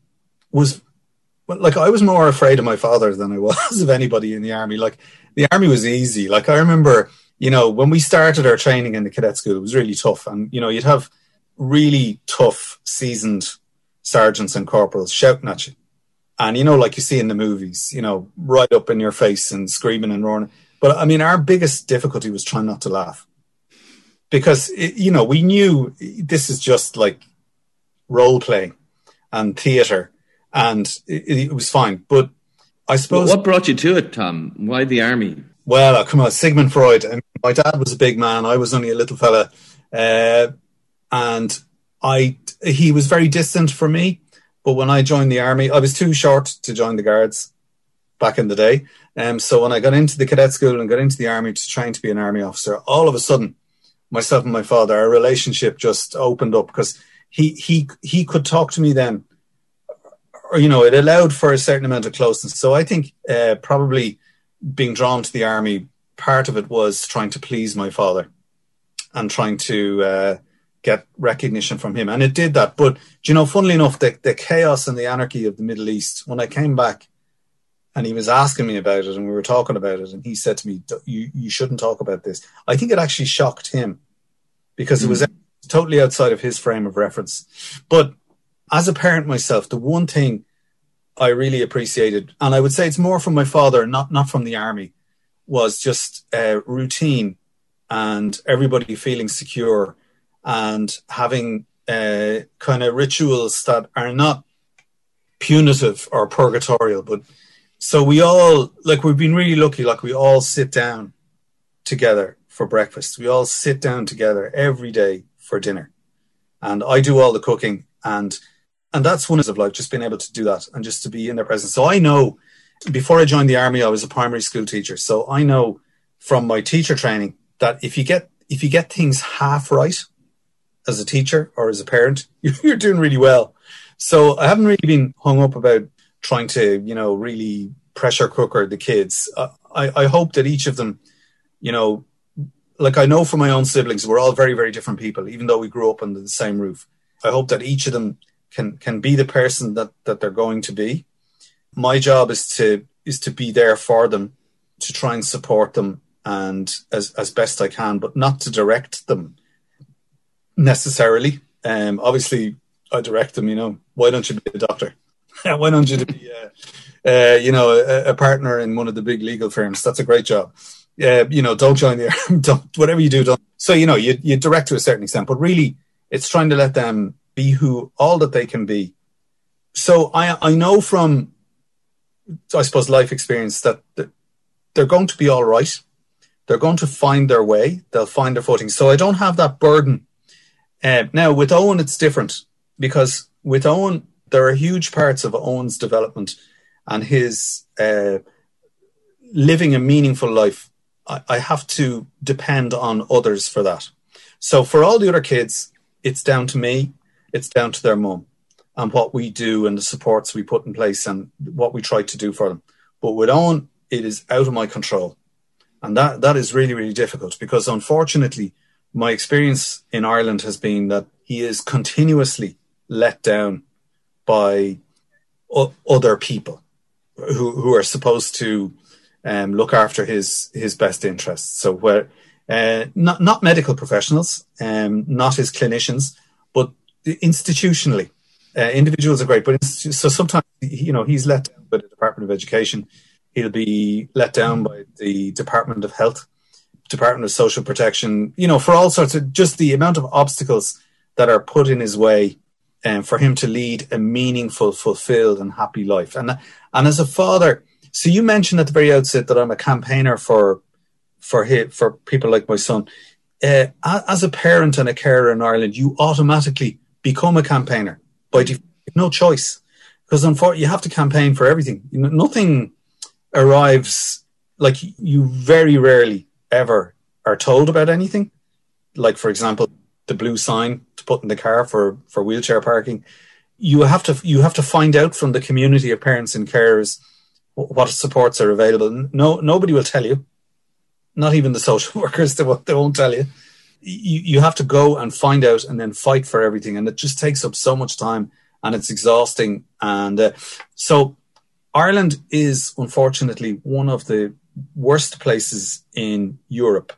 was like I was more afraid of my father than I *laughs* was of anybody in the army. Like the army was easy. Like I remember you know, when we started our training in the cadet school, it was really tough. And, you know, you'd have really tough, seasoned sergeants and corporals shouting at you. And, you know, like you see in the movies, you know, right up in your face and screaming and roaring. But I mean, our biggest difficulty was trying not to laugh because, it, you know, we knew this is just like role playing and theater and it, it was fine. But I suppose. what brought you to it, Tom? Why the army? Well, uh, come on, Sigmund Freud. I mean, my dad was a big man. I was only a little fella. Uh, and I he was very distant from me. But when I joined the army, I was too short to join the guards back in the day. Um, so when I got into the cadet school and got into the army to train to be an army officer, all of a sudden, myself and my father, our relationship just opened up because he he he could talk to me then, or you know, it allowed for a certain amount of closeness. So I think uh, probably being drawn to the army, part of it was trying to please my father and trying to uh, get recognition from him, and it did that. But you know, funnily enough, the, the chaos and the anarchy of the Middle East, when I came back and he was asking me about it and we were talking about it and he said to me you you shouldn't talk about this i think it actually shocked him because mm. it was hmm. totally outside of his frame of reference but as a parent myself the one thing i really appreciated and i would say it's more from my father not not from the army was just uh, routine and everybody feeling secure and having uh, kind of rituals that are not punitive or purgatorial but so we all like we've been really lucky like we all sit down together for breakfast. We all sit down together every day for dinner. And i do all the cooking and and that's one of like just being able to do that and just to be in their presence so i know before i joined the army i was a primary school teacher so i know from my teacher training that if you get if you get things half right as a teacher or as a parent *laughs* you're doing really well so i haven't really been hung up about trying to, you know, really pressure cooker the kids. Uh, I, I hope that each of them, you know, like I know from my own siblings, we're all very, very different people, even though we grew up under the same roof. I hope that each of them can can be the person that that they're going to be. My job is to is to be there for them, to try and support them and as as best I can, but not to direct them necessarily. Um, obviously, I direct them. You know, why don't you be a doctor? *laughs* why don't you be, uh, uh, you know, a, a, partner in one of the big legal firms. That's a great job. Uh, you know, don't join the army. *laughs* Don't whatever you do. Don't. So you know, you you direct to a certain extent, but really, it's trying to let them be who all that they can be. So I I know from, I suppose, life experience that, they're going to be all right. They're going to find their way. They'll find their footing. So I don't have that burden. Uh, now with Owen, it's different because with Owen, there are huge parts of Owen's development and his uh, living a meaningful life. I, I have to depend on others for that. So for all the other kids, it's down to me, it's down to their mum and what we do and the supports we put in place and what we try to do for them. But with Owen, it is out of my control. And that, that is really, really difficult because unfortunately, my experience in Ireland has been that he is continuously let down by o- other people who who are supposed to um, look after his his best interests. So where uh, not not medical professionals, um, not his clinicians, institutionally, uh, individuals are great. But so sometimes you know he's let down by the Department of Education. He'll be let down by the Department of Health, Department of Social Protection. You know, for all sorts of just the amount of obstacles that are put in his way um, for him to lead a meaningful, fulfilled, and happy life. And and as a father, so you mentioned at the very outset that I'm a campaigner for for him, for people like my son. Uh, as a parent and a carer in Ireland, you automatically become a campaigner by default. Mm. No choice, because unfortunately, you have to campaign for everything. You know, nothing arrives like you very rarely ever are told about anything. Like, for example, the blue sign to put in the car for for wheelchair parking. You have to you have to find out from the community of parents and carers what supports are available. No, nobody will tell you. Not even the social *laughs* workers. They won't, they won't tell you. You. You have to go and find out and then fight for everything, and it just takes up so much time and it's exhausting. And uh, so, Ireland is unfortunately one of the worst places in Europe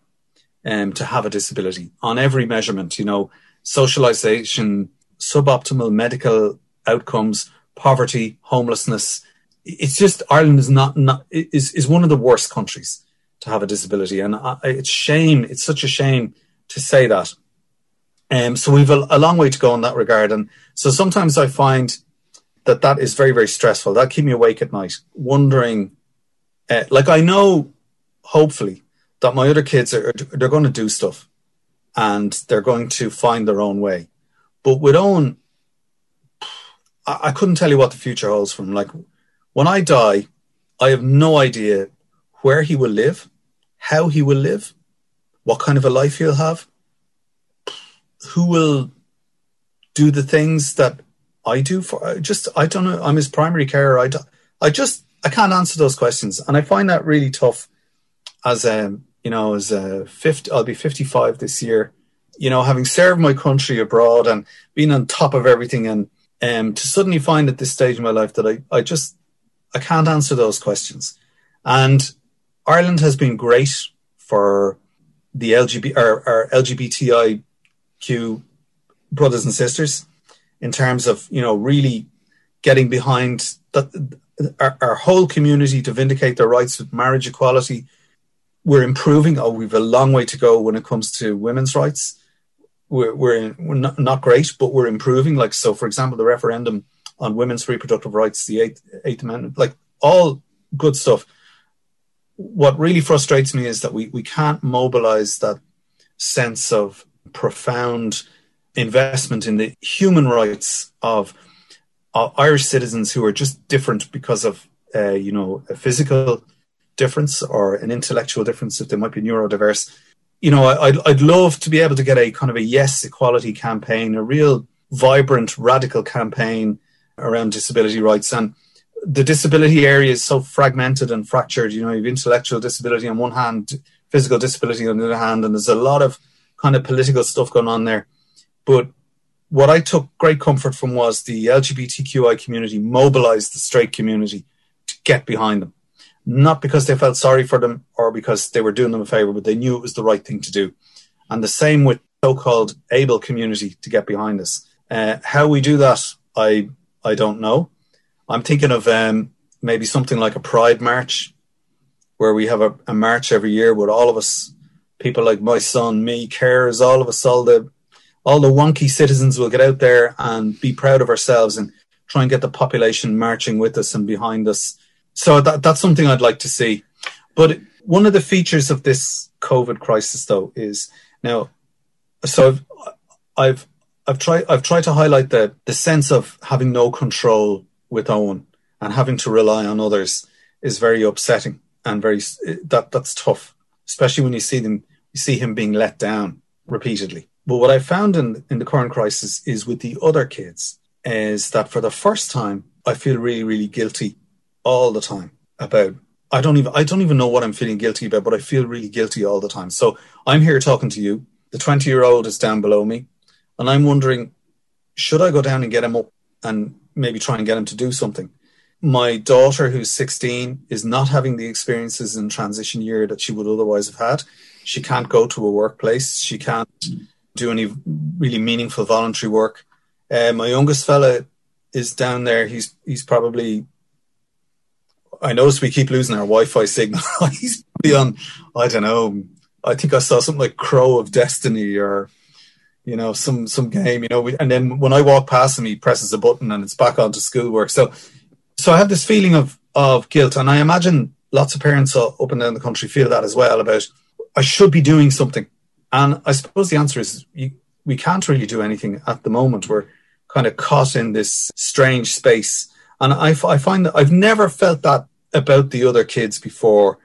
um, to have a disability on every measurement, you know, socialization, suboptimal medical outcomes, poverty, homelessness. It's just Ireland is not, not is, is one of the worst countries to have a disability. And I, it's shame. It's such a shame to say that. Um, so we've a, a long way to go in that regard. And so sometimes I find that that is very, very stressful. That keep me awake at night, wondering, uh, like I know, hopefully, that my other kids are they're going to do stuff and they're going to find their own way But with Owen, I, I couldn't tell you what the future holds for him. Like when I die, I have no idea where he will live, how he will live, what kind of a life he'll have, who will do the things that I do for just I don't know I'm his primary carer. I, I just I can't answer those questions. And I find that really tough as um you know as a 50 I'll be 55 this year you know having served my country abroad and being on top of everything. And um to suddenly find at this stage in my life that I I just I can't answer those questions. And Ireland has been great for the LGBT or, or LGBTIQ brothers and sisters in terms of you know really getting behind that our, our, whole community to vindicate their rights with marriage equality. We're improving. Oh, we've a long way to go when it comes to women's rights. We're we're, we're not, not great, but we're improving. Like so, for example, the referendum on women's reproductive rights, the eighth Eighth Amendment, like all good stuff. What really frustrates me is that we we can't mobilize that sense of profound investment in the human rights of uh, Irish citizens who are just different because of, uh, you know, a physical difference or an intellectual difference, if they might be neurodiverse. You know, I'd, I'd love to be able to get a kind of a yes equality campaign, a real vibrant, radical campaign around disability rights. And the disability area is so fragmented and fractured. You know, you have intellectual disability on one hand, physical disability on the other hand, and there's a lot of kind of political stuff going on there. But what I took great comfort from was the LGBTQI community mobilized the straight community to get behind them. Not because they felt sorry for them or because they were doing them a favor, but they knew it was the right thing to do. And the same with so-called able community to get behind us. Uh, how we do that, I I don't know. I'm thinking of um, maybe something like a Pride March, where we have a, a march every year with all of us, people like my son, me, carers, all of us, all the all the wonky citizens will get out there and be proud of ourselves and try and get the population marching with us and behind us. So that, that's something I'd like to see. But one of the features of this COVID crisis, though, is now. So I've I've I've tried I've tried to highlight the the sense of having no control with Owen and having to rely on others is very upsetting and very that that's tough, especially when you see them you see him being let down repeatedly. But what I found in, in the current crisis is with the other kids is that for the first time, I feel really, really guilty all the time about I don't even I don't even know what I'm feeling guilty about, but I feel really guilty all the time. So I'm here talking to you. The 20 year old is down below me, and I'm wondering, should I go down and get him up and maybe try and get him to do something? My daughter, who's 16, is not having the experiences in transition year that she would otherwise have had. She can't go to a workplace. She can't do any really meaningful voluntary work. Uh, my youngest fella is down there. He's he's probably. I notice we keep losing our Wi-Fi signal. *laughs* he's on. I don't know. I think I saw something like Crow of Destiny or, you know, some some game. You know, and then when I walk past him, he presses a button and it's back onto schoolwork. So, so I have this feeling of of guilt, and I imagine lots of parents up and down the country feel that as well. About I should be doing something and I suppose the answer is you, we can't really do anything at the moment. We're kind of caught in this strange space. And I, I find that I've never felt that about the other kids before.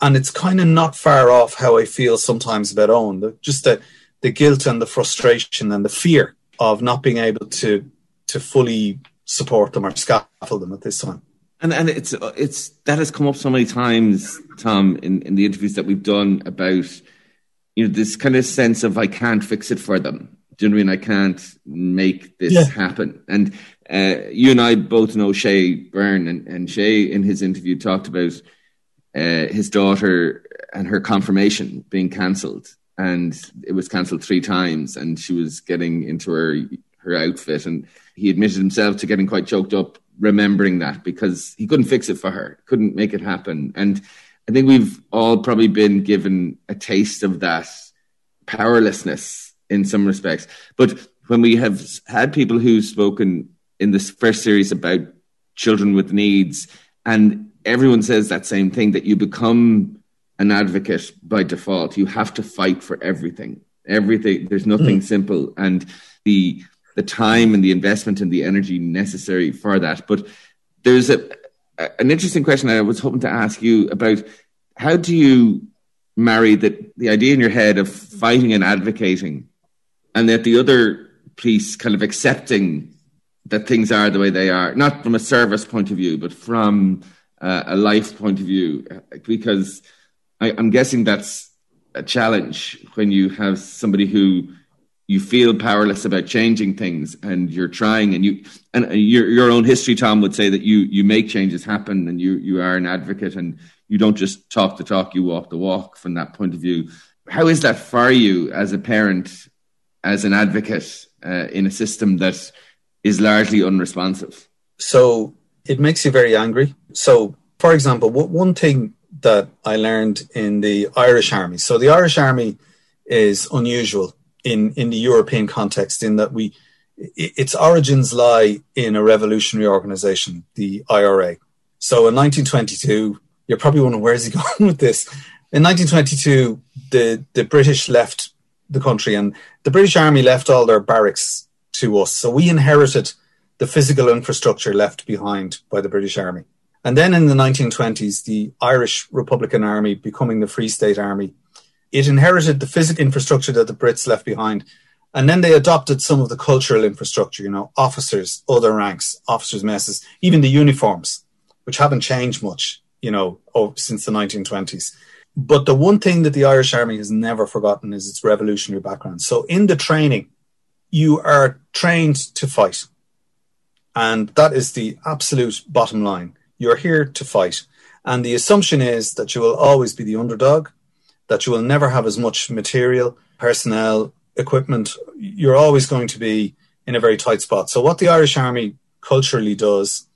And it's kind of not far off how I feel sometimes about. The, just the, the guilt and the frustration and the fear of not being able to to fully support them or scaffold them at this time. And and it's it's that has come up so many times, Tom, in, in the interviews that we've done about you know, this kind of sense of I can't fix it for them. Do you know what I mean? I can't make this yeah. happen. And uh, you and I both know Shay Byrne, and, and Shay in his interview talked about uh, his daughter and her confirmation being cancelled, and it was cancelled three times, and she was getting into her her outfit, and he admitted himself to getting quite choked up remembering that because he couldn't fix it for her, couldn't make it happen, and I think we've all probably been given a taste of that powerlessness in some respects. But when we have had people who've spoken in this first series about children with needs, and everyone says that same thing that you become an advocate by default. You have to fight for everything. Everything. There's nothing mm. simple. And the the time and the investment and the energy necessary for that. But there's a, an interesting question I was hoping to ask you about how do you marry the, the idea in your head of fighting and advocating and that the other piece kind of accepting that things are the way they are, not from a service point of view, but from uh, a life point of view, because I, I'm guessing that's a challenge when you have somebody who you feel powerless about changing things and you're trying and you and your your own history tom would say that you you make changes happen and you you are an advocate and you don't just talk the talk you walk the walk from that point of view. How is that for you as a parent as an advocate uh, in a system that is largely unresponsive? So it makes you very angry. So for example one thing that i learned in the irish army so the irish army is unusual in in the European context, in that we its origins lie in a revolutionary organization, the IRA. So in 1922, you're probably wondering where's he *laughs* going with this. In 1922, the the British left the country, and the British Army left all their barracks to us. So we inherited the physical infrastructure left behind by the British Army. And then in the 1920s, the Irish Republican Army, becoming the Free State Army, it inherited the physical infrastructure that the Brits left behind. And then they adopted some of the cultural infrastructure, you know, officers, other ranks, officers' messes, even the uniforms, which haven't changed much, you know, since the 1920s. But the one thing that the Irish Army has never forgotten is its revolutionary background. So in the training, you are trained to fight. And that is the absolute bottom line. You're here to fight. And the assumption is that you will always be the underdog that you will never have as much material, personnel, equipment. You're always going to be in a very tight spot. So what the Irish Army culturally does,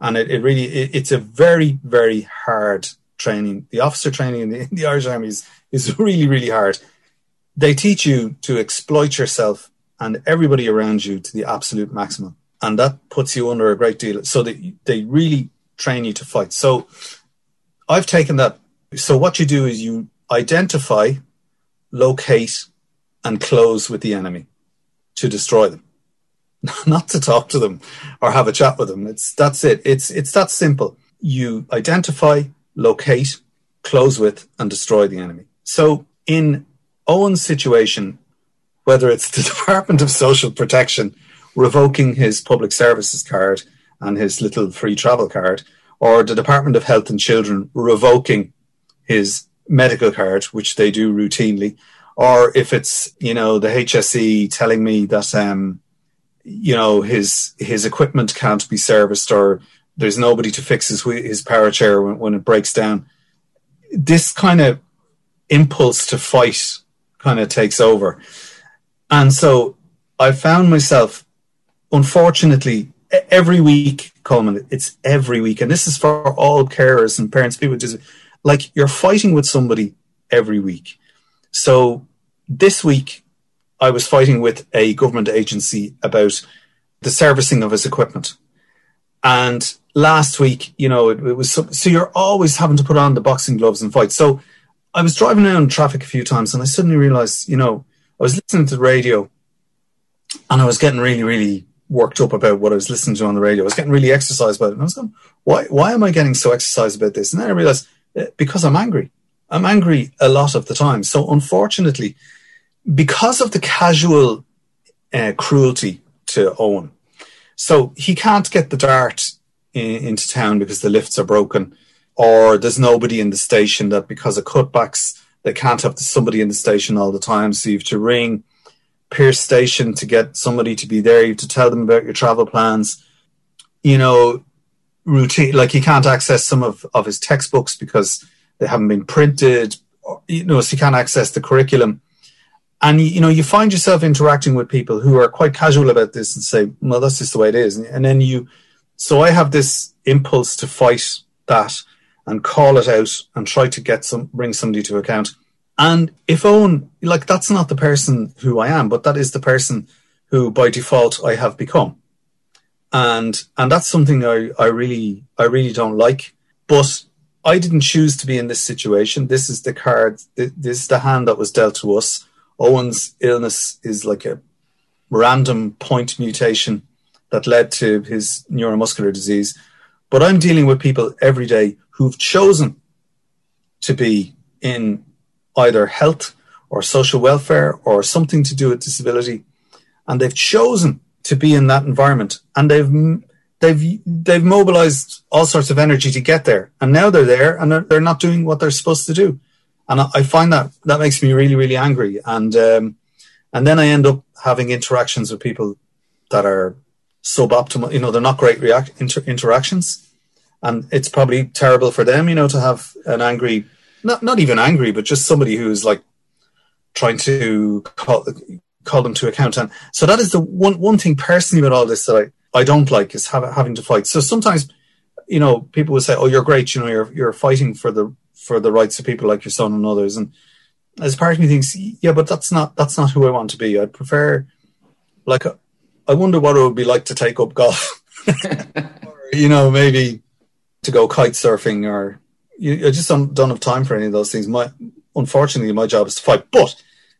and it, it really, it, it's a very, very hard training. The officer training in the, in the Irish Army is, is really, really hard. They teach you to exploit yourself and everybody around you to the absolute maximum. And that puts you under a great deal. So they, they really train you to fight. So I've taken that. So what you do is you identify, locate, and close with the enemy to destroy them. *laughs* Not to talk to them or have a chat with them. It's that's it. It's it's that simple. You identify, locate, close with, and destroy the enemy. So in Owen's situation, whether it's the *laughs* Department of Social Protection revoking his public services card and his little free travel card, or the Department of Health and Children revoking his medical card, which they do routinely, or if it's you know the HSE telling me that um, you know his his equipment can't be serviced or there's nobody to fix his his power chair when, when it breaks down. This kind of impulse to fight kind of takes over, and so I found myself, unfortunately, every week, Colman. It's every week, and this is for all carers and parents, people just like you're fighting with somebody every week. So this week, I was fighting with a government agency about the servicing of his equipment. And last week, you know, it, it was so, so, you're always having to put on the boxing gloves and fight. So I was driving around traffic a few times and I suddenly realized, you know, I was listening to the radio and I was getting really, really worked up about what I was listening to on the radio. I was getting really exercised about it. And I was going, why, why am I getting so exercised about this? And then I realized uh, because I'm angry. I'm angry a lot of the time. So unfortunately, because of the casual uh, cruelty to Owen, so he can't get the DART in, into town because the lifts are broken, or there's nobody in the station that because of cutbacks they can't have somebody in the station all the time. So you have to ring Pearse Station to get somebody to be there. You have to tell them about your travel plans. You know, routine like he can't access some of, of his textbooks because they haven't been printed you know so he can't access the curriculum and you know you find yourself interacting with people who are quite casual about this and say well that's just the way it is and then you so i have this impulse to fight that and call it out and try to get some bring somebody to account and if owen like that's not the person who i am but that is the person who by default i have become and and that's something I, I really I really don't like. But I didn't choose to be in this situation. This is the card. This is the hand that was dealt to us. Owen's illness is like a random point mutation that led to his neuromuscular disease. But I'm dealing with people every day who've chosen to be in either health or social welfare or something to do with disability. And they've chosen to be in that environment. And they've they've they've mobilized all sorts of energy to get there. And now they're there and they're, they're not doing what they're supposed to do. And I, I find that that makes me really really angry. And um, and then I end up having interactions with people that are suboptimal you know they're not great react inter- interactions. And it's probably terrible for them you know to have an angry not not even angry but just somebody who's like trying to call call them to account and so that is the one one thing personally about all this that I I don't like is have, having to fight. So sometimes, you know, people will say, "Oh, you're great. You know, you're you're fighting for the for the rights of people like your son and others." And as part of me thinks, yeah, but that's not that's not who I want to be. I'd prefer, like, uh, I wonder what it would be like to take up golf, *laughs* or, you know, maybe to go kite surfing, or you, I just don't don't have time for any of those things. My unfortunately, my job is to fight. But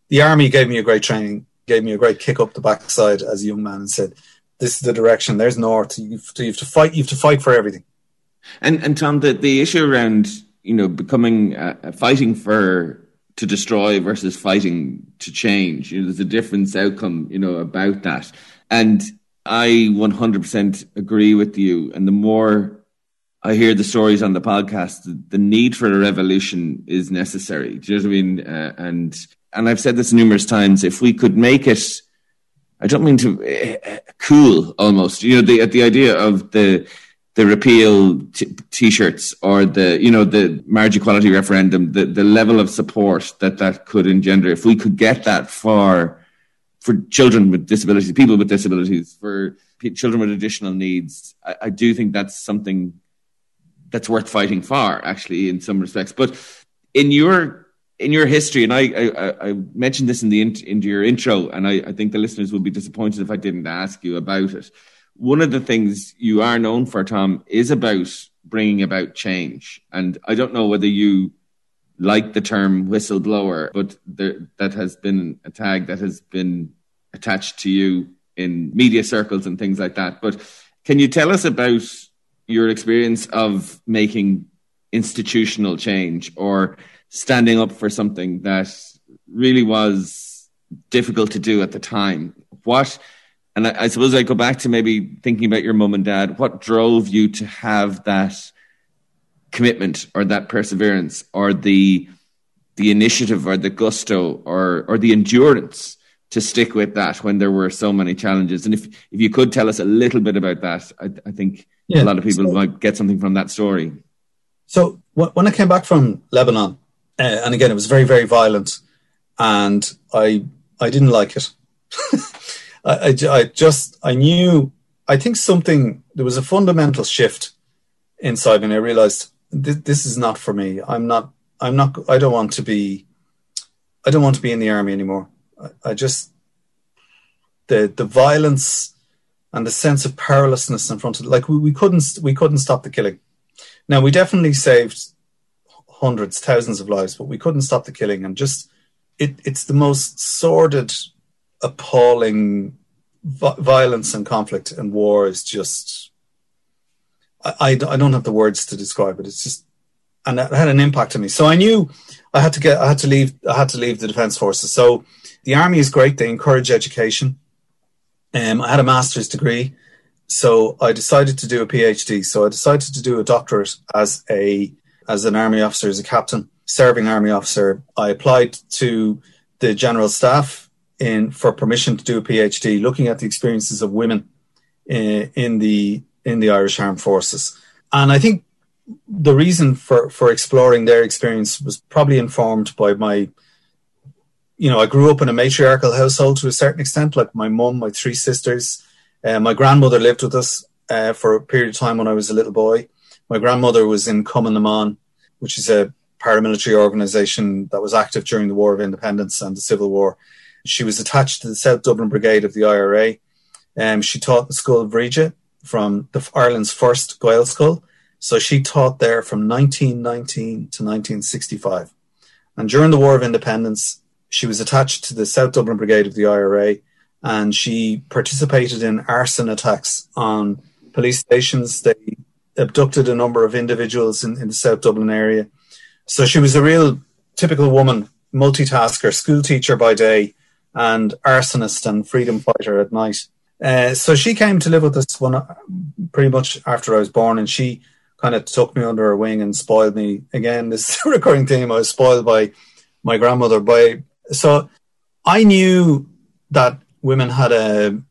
the army gave me a great training, gave me a great kick up the backside as a young man, and said this is the direction. There's north. You have to, you have to fight. You have to fight for everything. And and Tom, the the issue around you know becoming uh, fighting for to destroy versus fighting to change. You know, there's a difference outcome. You know about that, and I 100% agree with you. And the more I hear the stories on the podcast, the, need for a revolution is necessary. Do you know what I mean? Uh, and and I've said this numerous times. If we could make it I don't mean to uh, cool almost. You know, the the idea of the the repeal t- shirts or the you know the marriage equality referendum, the the level of support that that could engender. If we could get that for for children with disabilities, people with disabilities, for children with additional needs, I, I do think that's something that's worth fighting for. Actually, in some respects, but in your in your history, and I, I, I mentioned this in the in, your intro, and I, I think the listeners would be disappointed if I didn't ask you about it. One of the things you are known for, Tom, is about bringing about change. And I don't know whether you like the term whistleblower, but there, that has been a tag that has been attached to you in media circles and things like that. But can you tell us about your experience of making institutional change or standing up for something that really was difficult to do at the time. What, and I, I suppose I go back to maybe thinking about your mom and dad. What drove you to have that commitment or that perseverance or the the initiative or the gusto or or the endurance to stick with that when there were so many challenges. And if if you could tell us a little bit about that, I, I think yeah. a lot of people so, might get something from that story. So when I came back from Lebanon, uh, and again, it was very, very violent, and I I didn't like it. *laughs* I, I, I just I knew I think something there was a fundamental shift inside me, and I realized th- this is not for me. I'm not. I'm not. I don't want to be. I don't want to be in the army anymore. I, I just the the violence and the sense of powerlessness in front of like we, we couldn't we couldn't stop the killing. Now we definitely saved hundreds, thousands of lives, but we couldn't stop the killing. And just it, it's the most sordid, appalling vi- violence and conflict and war is just. I, I, I don't have the words to describe it. It's just, and it had an impact on me. So I knew I had to get, I had to leave, I had to leave the defence forces. So the army is great; they encourage education. Um, I had a master's degree, so I decided to do a PhD. So I decided to do a doctorate as a as an army officer, as a captain, serving army officer. I applied to the general staff in for permission to do a PhD, looking at the experiences of women in, in the in the Irish Armed Forces. And I think the reason for for exploring their experience was probably informed by my you know, I grew up in a matriarchal household to a certain extent, like my mum, my three sisters. Uh, my grandmother lived with us uh, for a period of time when I was a little boy. My grandmother was in Cumann na mBan, which is a paramilitary organization that was active during the War of Independence and the Civil War. She was attached to the South Dublin Brigade of the IRA. Um, she taught the Scoil Bhríde from the, Ireland's first Gaelscoil. So she taught there from 1919 to 1965. And during the War of Independence, she was attached to the South Dublin Brigade of the IRA and she participated in arson attacks on police stations. They abducted a number of individuals in, in the South Dublin area. So she was a real typical woman, multitasker, school teacher by day, and arsonist and freedom fighter at night. Uh, so she came to live with us one pretty much after I was born, and she kind of took me under her wing and spoiled me. Again, this *laughs* recurring theme. I was spoiled by my grandmother. By so I knew that women had a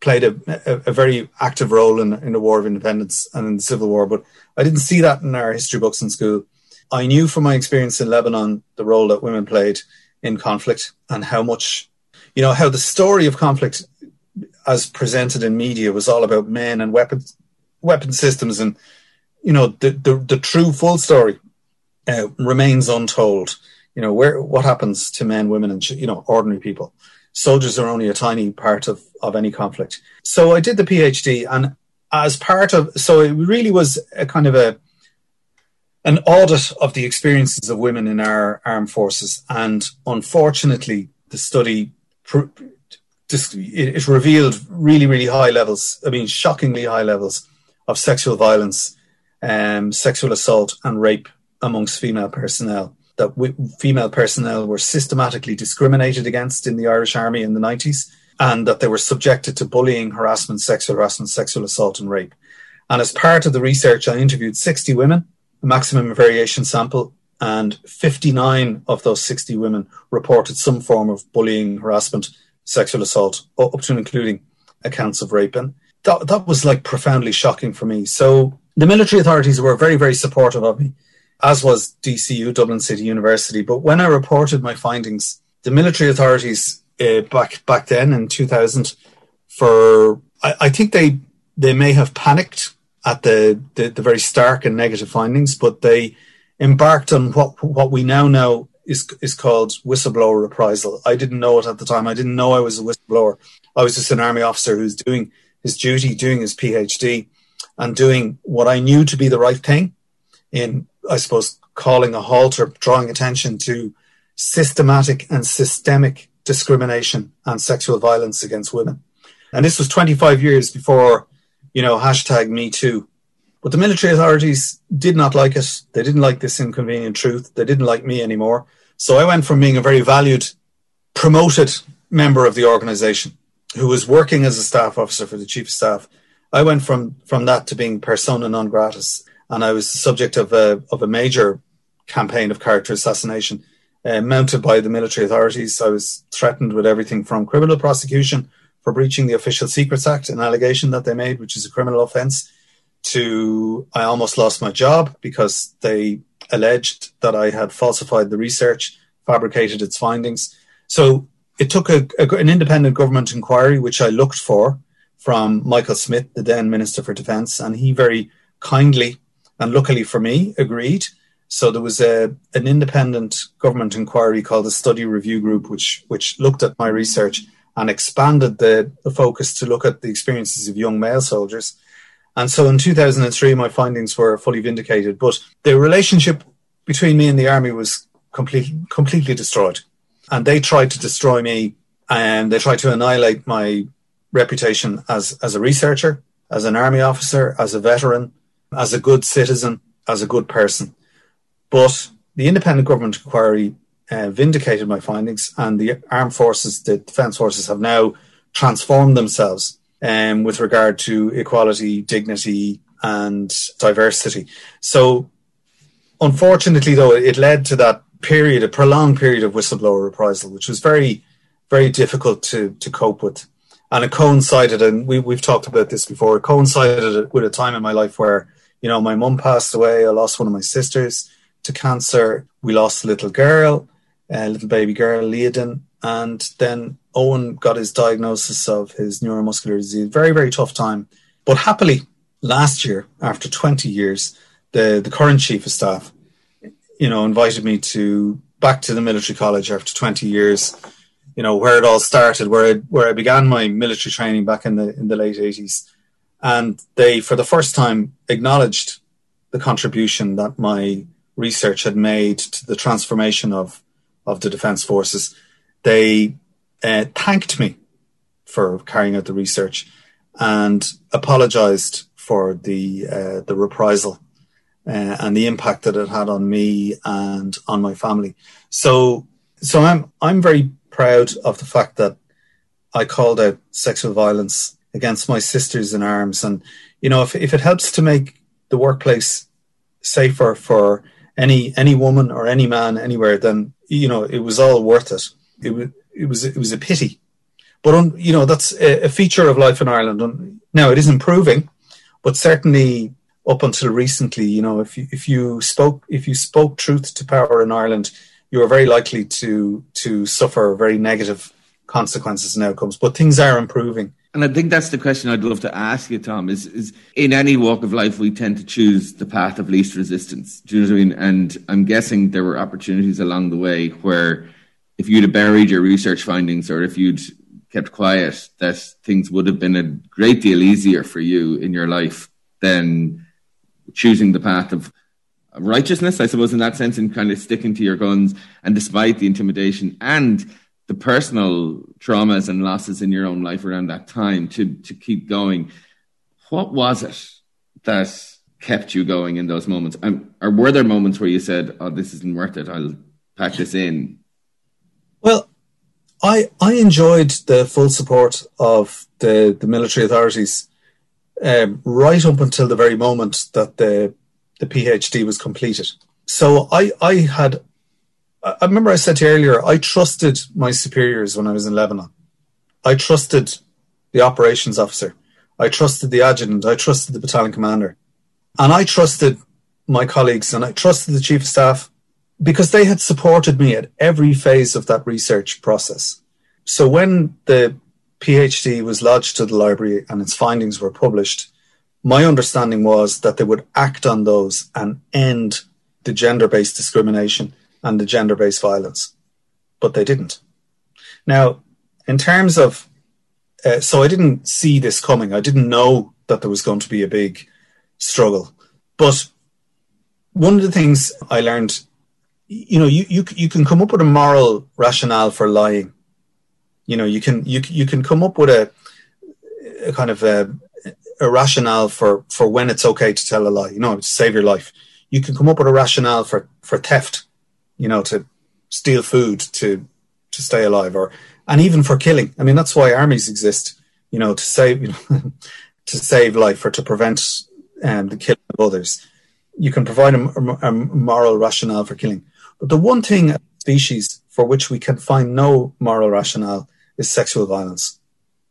played a, a, a, very active role in, in the War of Independence and in the Civil War, but I didn't see that in our history books in school. I knew from my experience in Lebanon the role that women played in conflict and how much, you know, how the story of conflict as presented in media was all about men and weapons, weapon systems, and you know the the, the true full story uh, remains untold. You know where what happens to men, women, and you know ordinary people. Soldiers are only a tiny part of of any conflict. So I did the PhD, and as part of so it really was a kind of a an audit of the experiences of women in our armed forces, and unfortunately, the study it revealed really, really high levels. I mean, shockingly high levels of sexual violence, um, sexual assault, and rape amongst female personnel. That female personnel were systematically discriminated against in the Irish Army in the 90s, and that they were subjected to bullying, harassment, sexual harassment, sexual assault, and rape. And as part of the research, I interviewed 60 women, a maximum variation sample, and 59 of those 60 women reported some form of bullying, harassment, sexual assault, up to and including accounts of rape. And that, that was like profoundly shocking for me. So the military authorities were very, very supportive of me, as was DCU, Dublin City University. But when I reported my findings, the military authorities uh, back back then in 2000, for I, I, think they they may have panicked at the, the, the very stark and negative findings, but they embarked on what what we now know is is called whistleblower reprisal. I didn't know it at the time. I didn't know I was a whistleblower. I was just an army officer who's doing his duty, doing his PhD, and doing what I knew to be the right thing. In I suppose calling a halt or drawing attention to systematic and systemic discrimination and sexual violence against women. And this was 25 years before, you know, hashtag Me Too. But the military authorities did not like it. They didn't like this inconvenient truth. They didn't like me anymore. So I went from being a very valued, promoted member of the organization who was working as a staff officer for the chief of staff. I went from, from that to being persona non gratis. And I was the subject of a, of a major campaign of character assassination uh, mounted by the military authorities. I was threatened with everything from criminal prosecution for breaching the Official Secrets Act, an allegation that they made, which is a criminal offence, to I almost lost my job because they alleged that I had falsified the research, fabricated its findings. So it took a, a, an independent government inquiry, which I looked for from Michael Smith, the then Minister for Defence, and he very kindly and luckily for me agreed. So there was a an independent government inquiry called the Study Review Group, which which looked at my research and expanded the, the focus to look at the experiences of young male soldiers and so in 2003, my findings were fully vindicated. But the relationship between me and the army was completely, completely destroyed. And they tried to destroy me and they tried to annihilate my reputation as, as a researcher, as an army officer, as a veteran, as a good citizen, as a good person. But the independent government inquiry uh, vindicated my findings, and the armed forces, the defence forces, have now transformed themselves um, with regard to equality, dignity, and diversity. So, unfortunately, though, it led to that period, a prolonged period of whistleblower reprisal, which was very, very difficult to, to cope with. And it coincided, and we, we've talked about this before, it coincided with a time in my life where, you know, my mum passed away, I lost one of my sisters to cancer, we lost a little girl, a little baby girl, Leodin, and then Owen got his diagnosis of his neuromuscular disease. Very, very tough time. But happily, last year, after 20 years, the, the current chief of staff, you know, invited me to back to the military college after 20 years, you know, where it all started, where I, where I began my military training back in the, in the late 80s. And they, for the first time, acknowledged the contribution that my research had made to the transformation of, of the defense forces they uh, thanked me for carrying out the research and apologized for the uh, the reprisal uh, and the impact that it had on me and on my family. So so I'm I'm very proud of the fact that I called out sexual violence against my sisters in arms, and you know if if it helps to make the workplace safer for any any woman or any man anywhere, then you know it was all worth it. It was it was it was a pity, but on, you know that's a, a feature of life in Ireland. Now it is improving, but certainly up until recently, you know, if you if you spoke if you spoke truth to power in Ireland, you are very likely to to suffer very negative consequences and outcomes. But things are improving. And I think that's the question I'd love to ask you, Tom. Is is in any walk of life we tend to choose the path of least resistance. Do you know what I mean? And I'm guessing there were opportunities along the way where if you'd have buried your research findings or if you'd kept quiet, that things would have been a great deal easier for you in your life than choosing the path of righteousness, I suppose, in that sense, and kind of sticking to your guns. And despite the intimidation and the personal traumas and losses in your own life around that time, to to keep going. What was it that kept you going in those moments? Or were there moments where you said, "Oh, this isn't worth it. I'll pack this in"? Well, I I enjoyed the full support of the the military authorities um, right up until the very moment that the the PhD was completed. So I, I had, I remember I said to you earlier, I trusted my superiors when I was in Lebanon. I trusted the operations officer. I trusted the adjutant. I trusted the battalion commander. And I trusted my colleagues and I trusted the chief of staff because they had supported me at every phase of that research process. So when the PhD was lodged to the library and its findings were published, my understanding was that they would act on those and end the gender based discrimination and the gender based violence. But they didn't. Now, in terms of, uh, so I didn't see this coming. I didn't know that there was going to be a big struggle. But one of the things I learned, you know, you, you, you can come up with a moral rationale for lying. You know, you can, you, you can come up with a, a kind of a, a rationale for for when it's okay to tell a lie. You know, to save your life. You can come up with a rationale for for theft. You know, to steal food to to stay alive, or and even for killing. I mean, that's why armies exist. You know, to save *laughs* you know to save life or to prevent um, the killing of others. You can provide a, a moral rationale for killing. But the one thing species for which we can find no moral rationale is sexual violence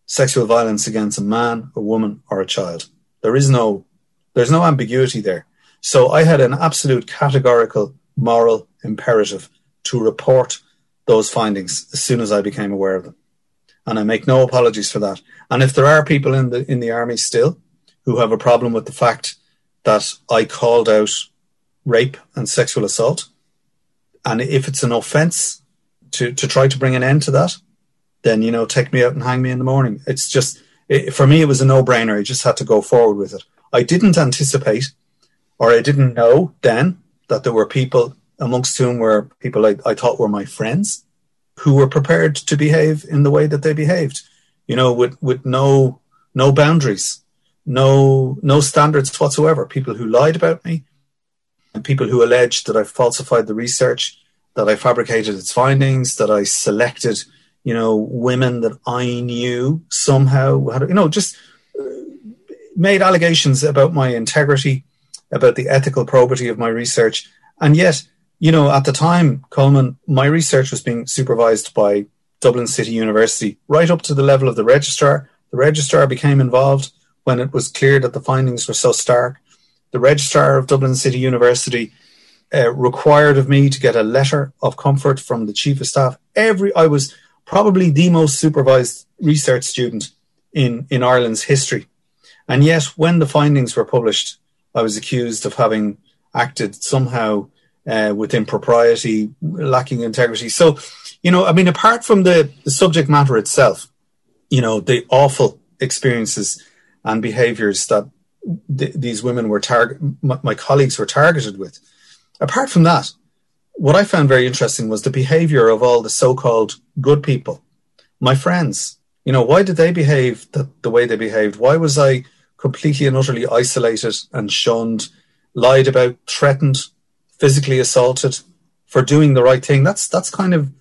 sexual violence against a man, a woman, or a child. There is no, there's no ambiguity there. So I had an absolute categorical moral imperative to report those findings as soon as I became aware of them. And I make no apologies for that. And if there are people in the, in the army still who have a problem with the fact that I called out rape and sexual assault, and if it's an offense to, to try to bring an end to that, then you know take me out and hang me in the morning. It's just it, for me it was a no brainer. I just had to go forward with it. I didn't anticipate, or I didn't know then that there were people amongst whom were people I, I thought were my friends who were prepared to behave in the way that they behaved. You know, with with no no boundaries, no no standards whatsoever. People who lied about me, and people who alleged that I falsified the research, that I fabricated its findings, that I selected you know, women that I knew somehow had, you know, just uh, made allegations about my integrity, about the ethical probity of my research. And yet, you know, at the time, Colman, my research was being supervised by Dublin City University right up to the level of the registrar. The registrar became involved when it was clear that the findings were so stark. The registrar of Dublin City University uh, required of me to get a letter of comfort from the chief of staff. Every I was probably the most supervised research student in, in Ireland's history. And yet, when the findings were published, I was accused of having acted somehow uh, with impropriety, lacking integrity. So, you know, I mean, apart from the, the subject matter itself, you know, the awful experiences and behaviors that th- these women were target, my, my colleagues were targeted with. Apart from that, what I found very interesting was the behavior of all the so-called good people, my friends, You know, why did they behave the, the way they behaved? Why was I completely and utterly isolated and shunned, lied about, threatened, physically assaulted for doing the right thing? That's that's kind of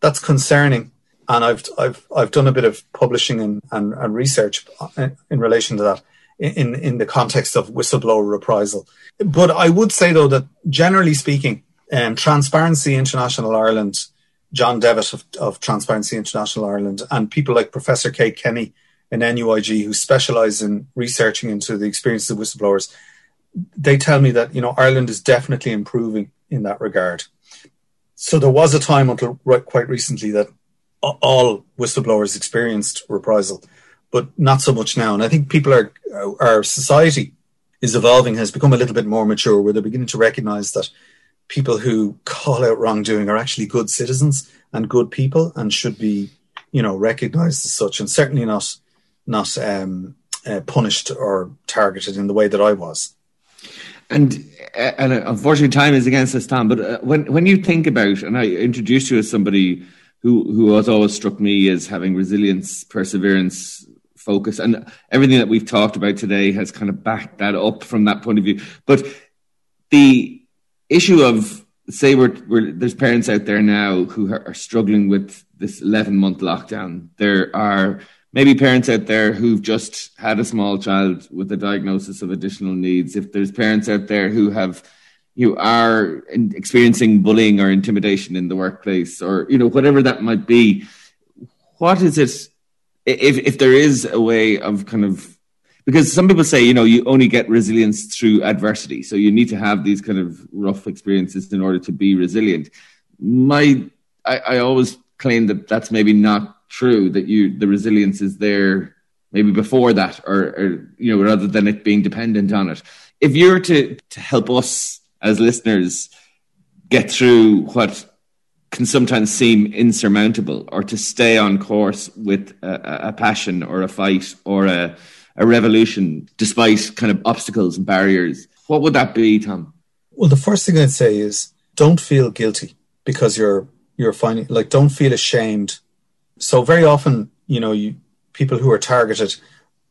that's concerning. And I've I've I've done a bit of publishing and, and, and research in relation to that in in the context of whistleblower reprisal. But I would say though that generally speaking, um, Transparency International Ireland John Devitt of, of Transparency International Ireland and people like Professor Kate Kenny in NUIG who specialise in researching into the experiences of whistleblowers, they tell me that you know Ireland is definitely improving in that regard. So there was a time until right, quite recently that all whistleblowers experienced reprisal, but not so much now. And I think people are our society is evolving, has become a little bit more mature, where they're beginning to recognise that people who call out wrongdoing are actually good citizens and good people and should be, you know, recognised as such, and certainly not not um, uh, punished or targeted in the way that I was. And uh, and uh, unfortunately, time is against us, Tom. But uh, when when you think about, and I introduced you as somebody who who has always struck me as having resilience, perseverance, focus, and everything that we've talked about today has kind of backed that up from that point of view. But the issue of say we're, we're, there's parents out there now who are, struggling with this 11 month lockdown. There are maybe parents out there who've just had a small child with a diagnosis of additional needs. If there's parents out there who have you are experiencing bullying or intimidation in the workplace or you know whatever that might be what is it if if there is a way of kind of because some people say you know you only get resilience through adversity so you need to have these kind of rough experiences in order to be resilient my i, I always claim that that's maybe not true that you the resilience is there maybe before that or, or you know rather than it being dependent on it if you're to to help us as listeners get through what can sometimes seem insurmountable or to stay on course with a, a passion or a fight or a a revolution despite kind of obstacles and barriers, what would that be, Tom? Well, the first thing I'd say is don't feel guilty because you're you're finding like don't feel ashamed. So very often, you know, you people who are targeted,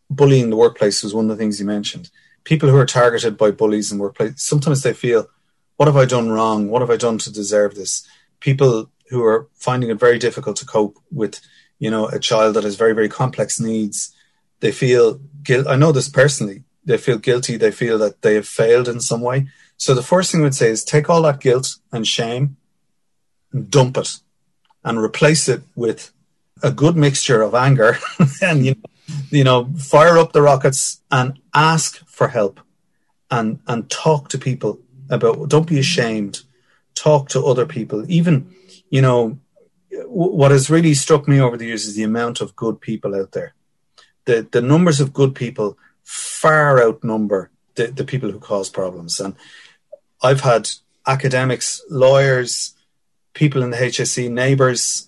bullying the workplace was one of the things you mentioned. People who are targeted by bullies in workplace, sometimes they feel, what have I done wrong? What have I done to deserve this? People who are finding it very difficult to cope with, you know, a child that has very, very complex needs they feel guilt. I know this personally. They feel guilty. They feel that they have failed in some way. So the first thing I would say is take all that guilt and shame and dump it and replace it with a good mixture of anger *laughs* and you know, you know fire up the rockets and ask for help and and talk to people about don't be ashamed. Talk to other people. Even you know what has really struck me over the years is the amount of good people out there. The, the numbers of good people far outnumber the, the people who cause problems. And I've had academics, lawyers, people in the HSE, neighbours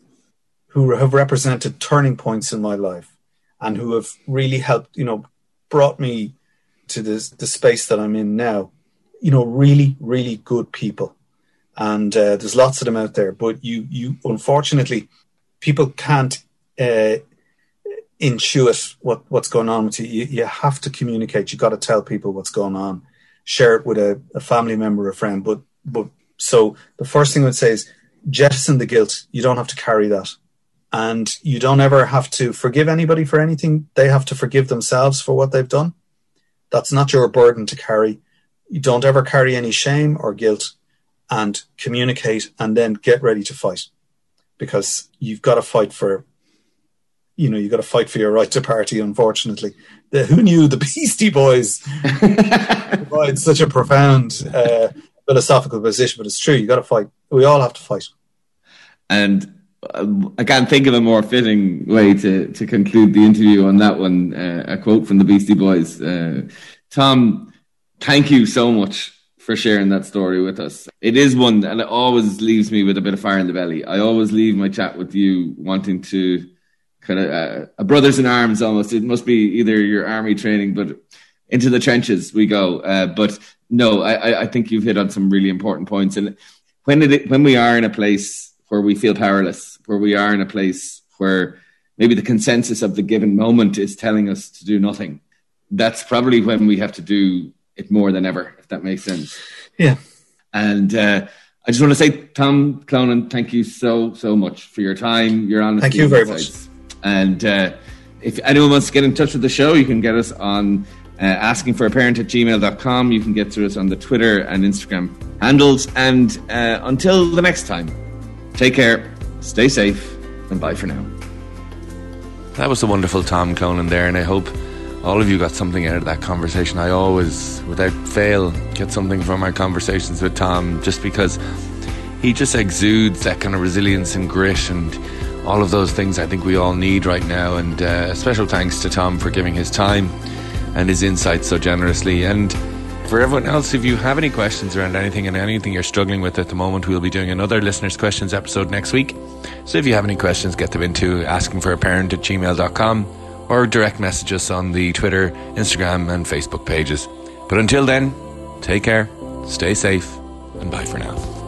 who have represented turning points in my life and who have really helped, you know, brought me to this, the space that I'm in now. You know, really, really good people. And uh, there's lots of them out there, but you, you, unfortunately, people can't uh, intuit what, what's going on with you. you. You have to communicate. You've got to tell people what's going on. Share it with a, a family member, a friend. But but so the first thing I would say is jettison the guilt. You don't have to carry that. And you don't ever have to forgive anybody for anything. They have to forgive themselves for what they've done. That's not your burden to carry. You don't ever carry any shame or guilt and communicate and then get ready to fight because you've got to fight for you know, you got to fight for your right to party. Unfortunately, the, who knew the *laughs* Beastie Boys provide *laughs* such a profound uh, philosophical position? But it's true. You got to fight. We all have to fight. And I can't think of a more fitting way to to conclude the interview on that one. Uh, a quote from the Beastie Boys. Uh, Tom, thank you so much for sharing that story with us. It is one, and it always leaves me with a bit of fire in the belly. I always leave my chat with you wanting to kind of uh, a brothers in arms almost. It must be either your army training, but into the trenches we go. Uh, but no, I, I think you've hit on some really important points. And when it when we are in a place where we feel powerless, where we are in a place where maybe the consensus of the given moment is telling us to do nothing. That's probably when we have to do it more than ever, if that makes sense. Yeah. And uh, I just want to say, Tom Clonan, thank you so, so much for your time, your honesty. Thank you very insights. much. And uh, if anyone wants to get in touch with the show, you can get us on uh, asking for a parent at gmail.com. You can get to us on the Twitter and Instagram handles. And uh, until the next time, take care, stay safe, and bye for now. That was the wonderful Tom Clonan there, and I hope all of you got something out of that conversation. I always, without fail, get something from our conversations with Tom just because he just exudes that kind of resilience and grit and all of those things I think we all need right now. And uh, special thanks to Tom for giving his time and his insights so generously. And for everyone else, if you have any questions around anything and anything you're struggling with at the moment, we'll be doing another listeners' questions episode next week. So if you have any questions, get them into asking for a parent at gmail.com or direct message us on the Twitter, Instagram, and Facebook pages. But until then, take care, stay safe, and bye for now.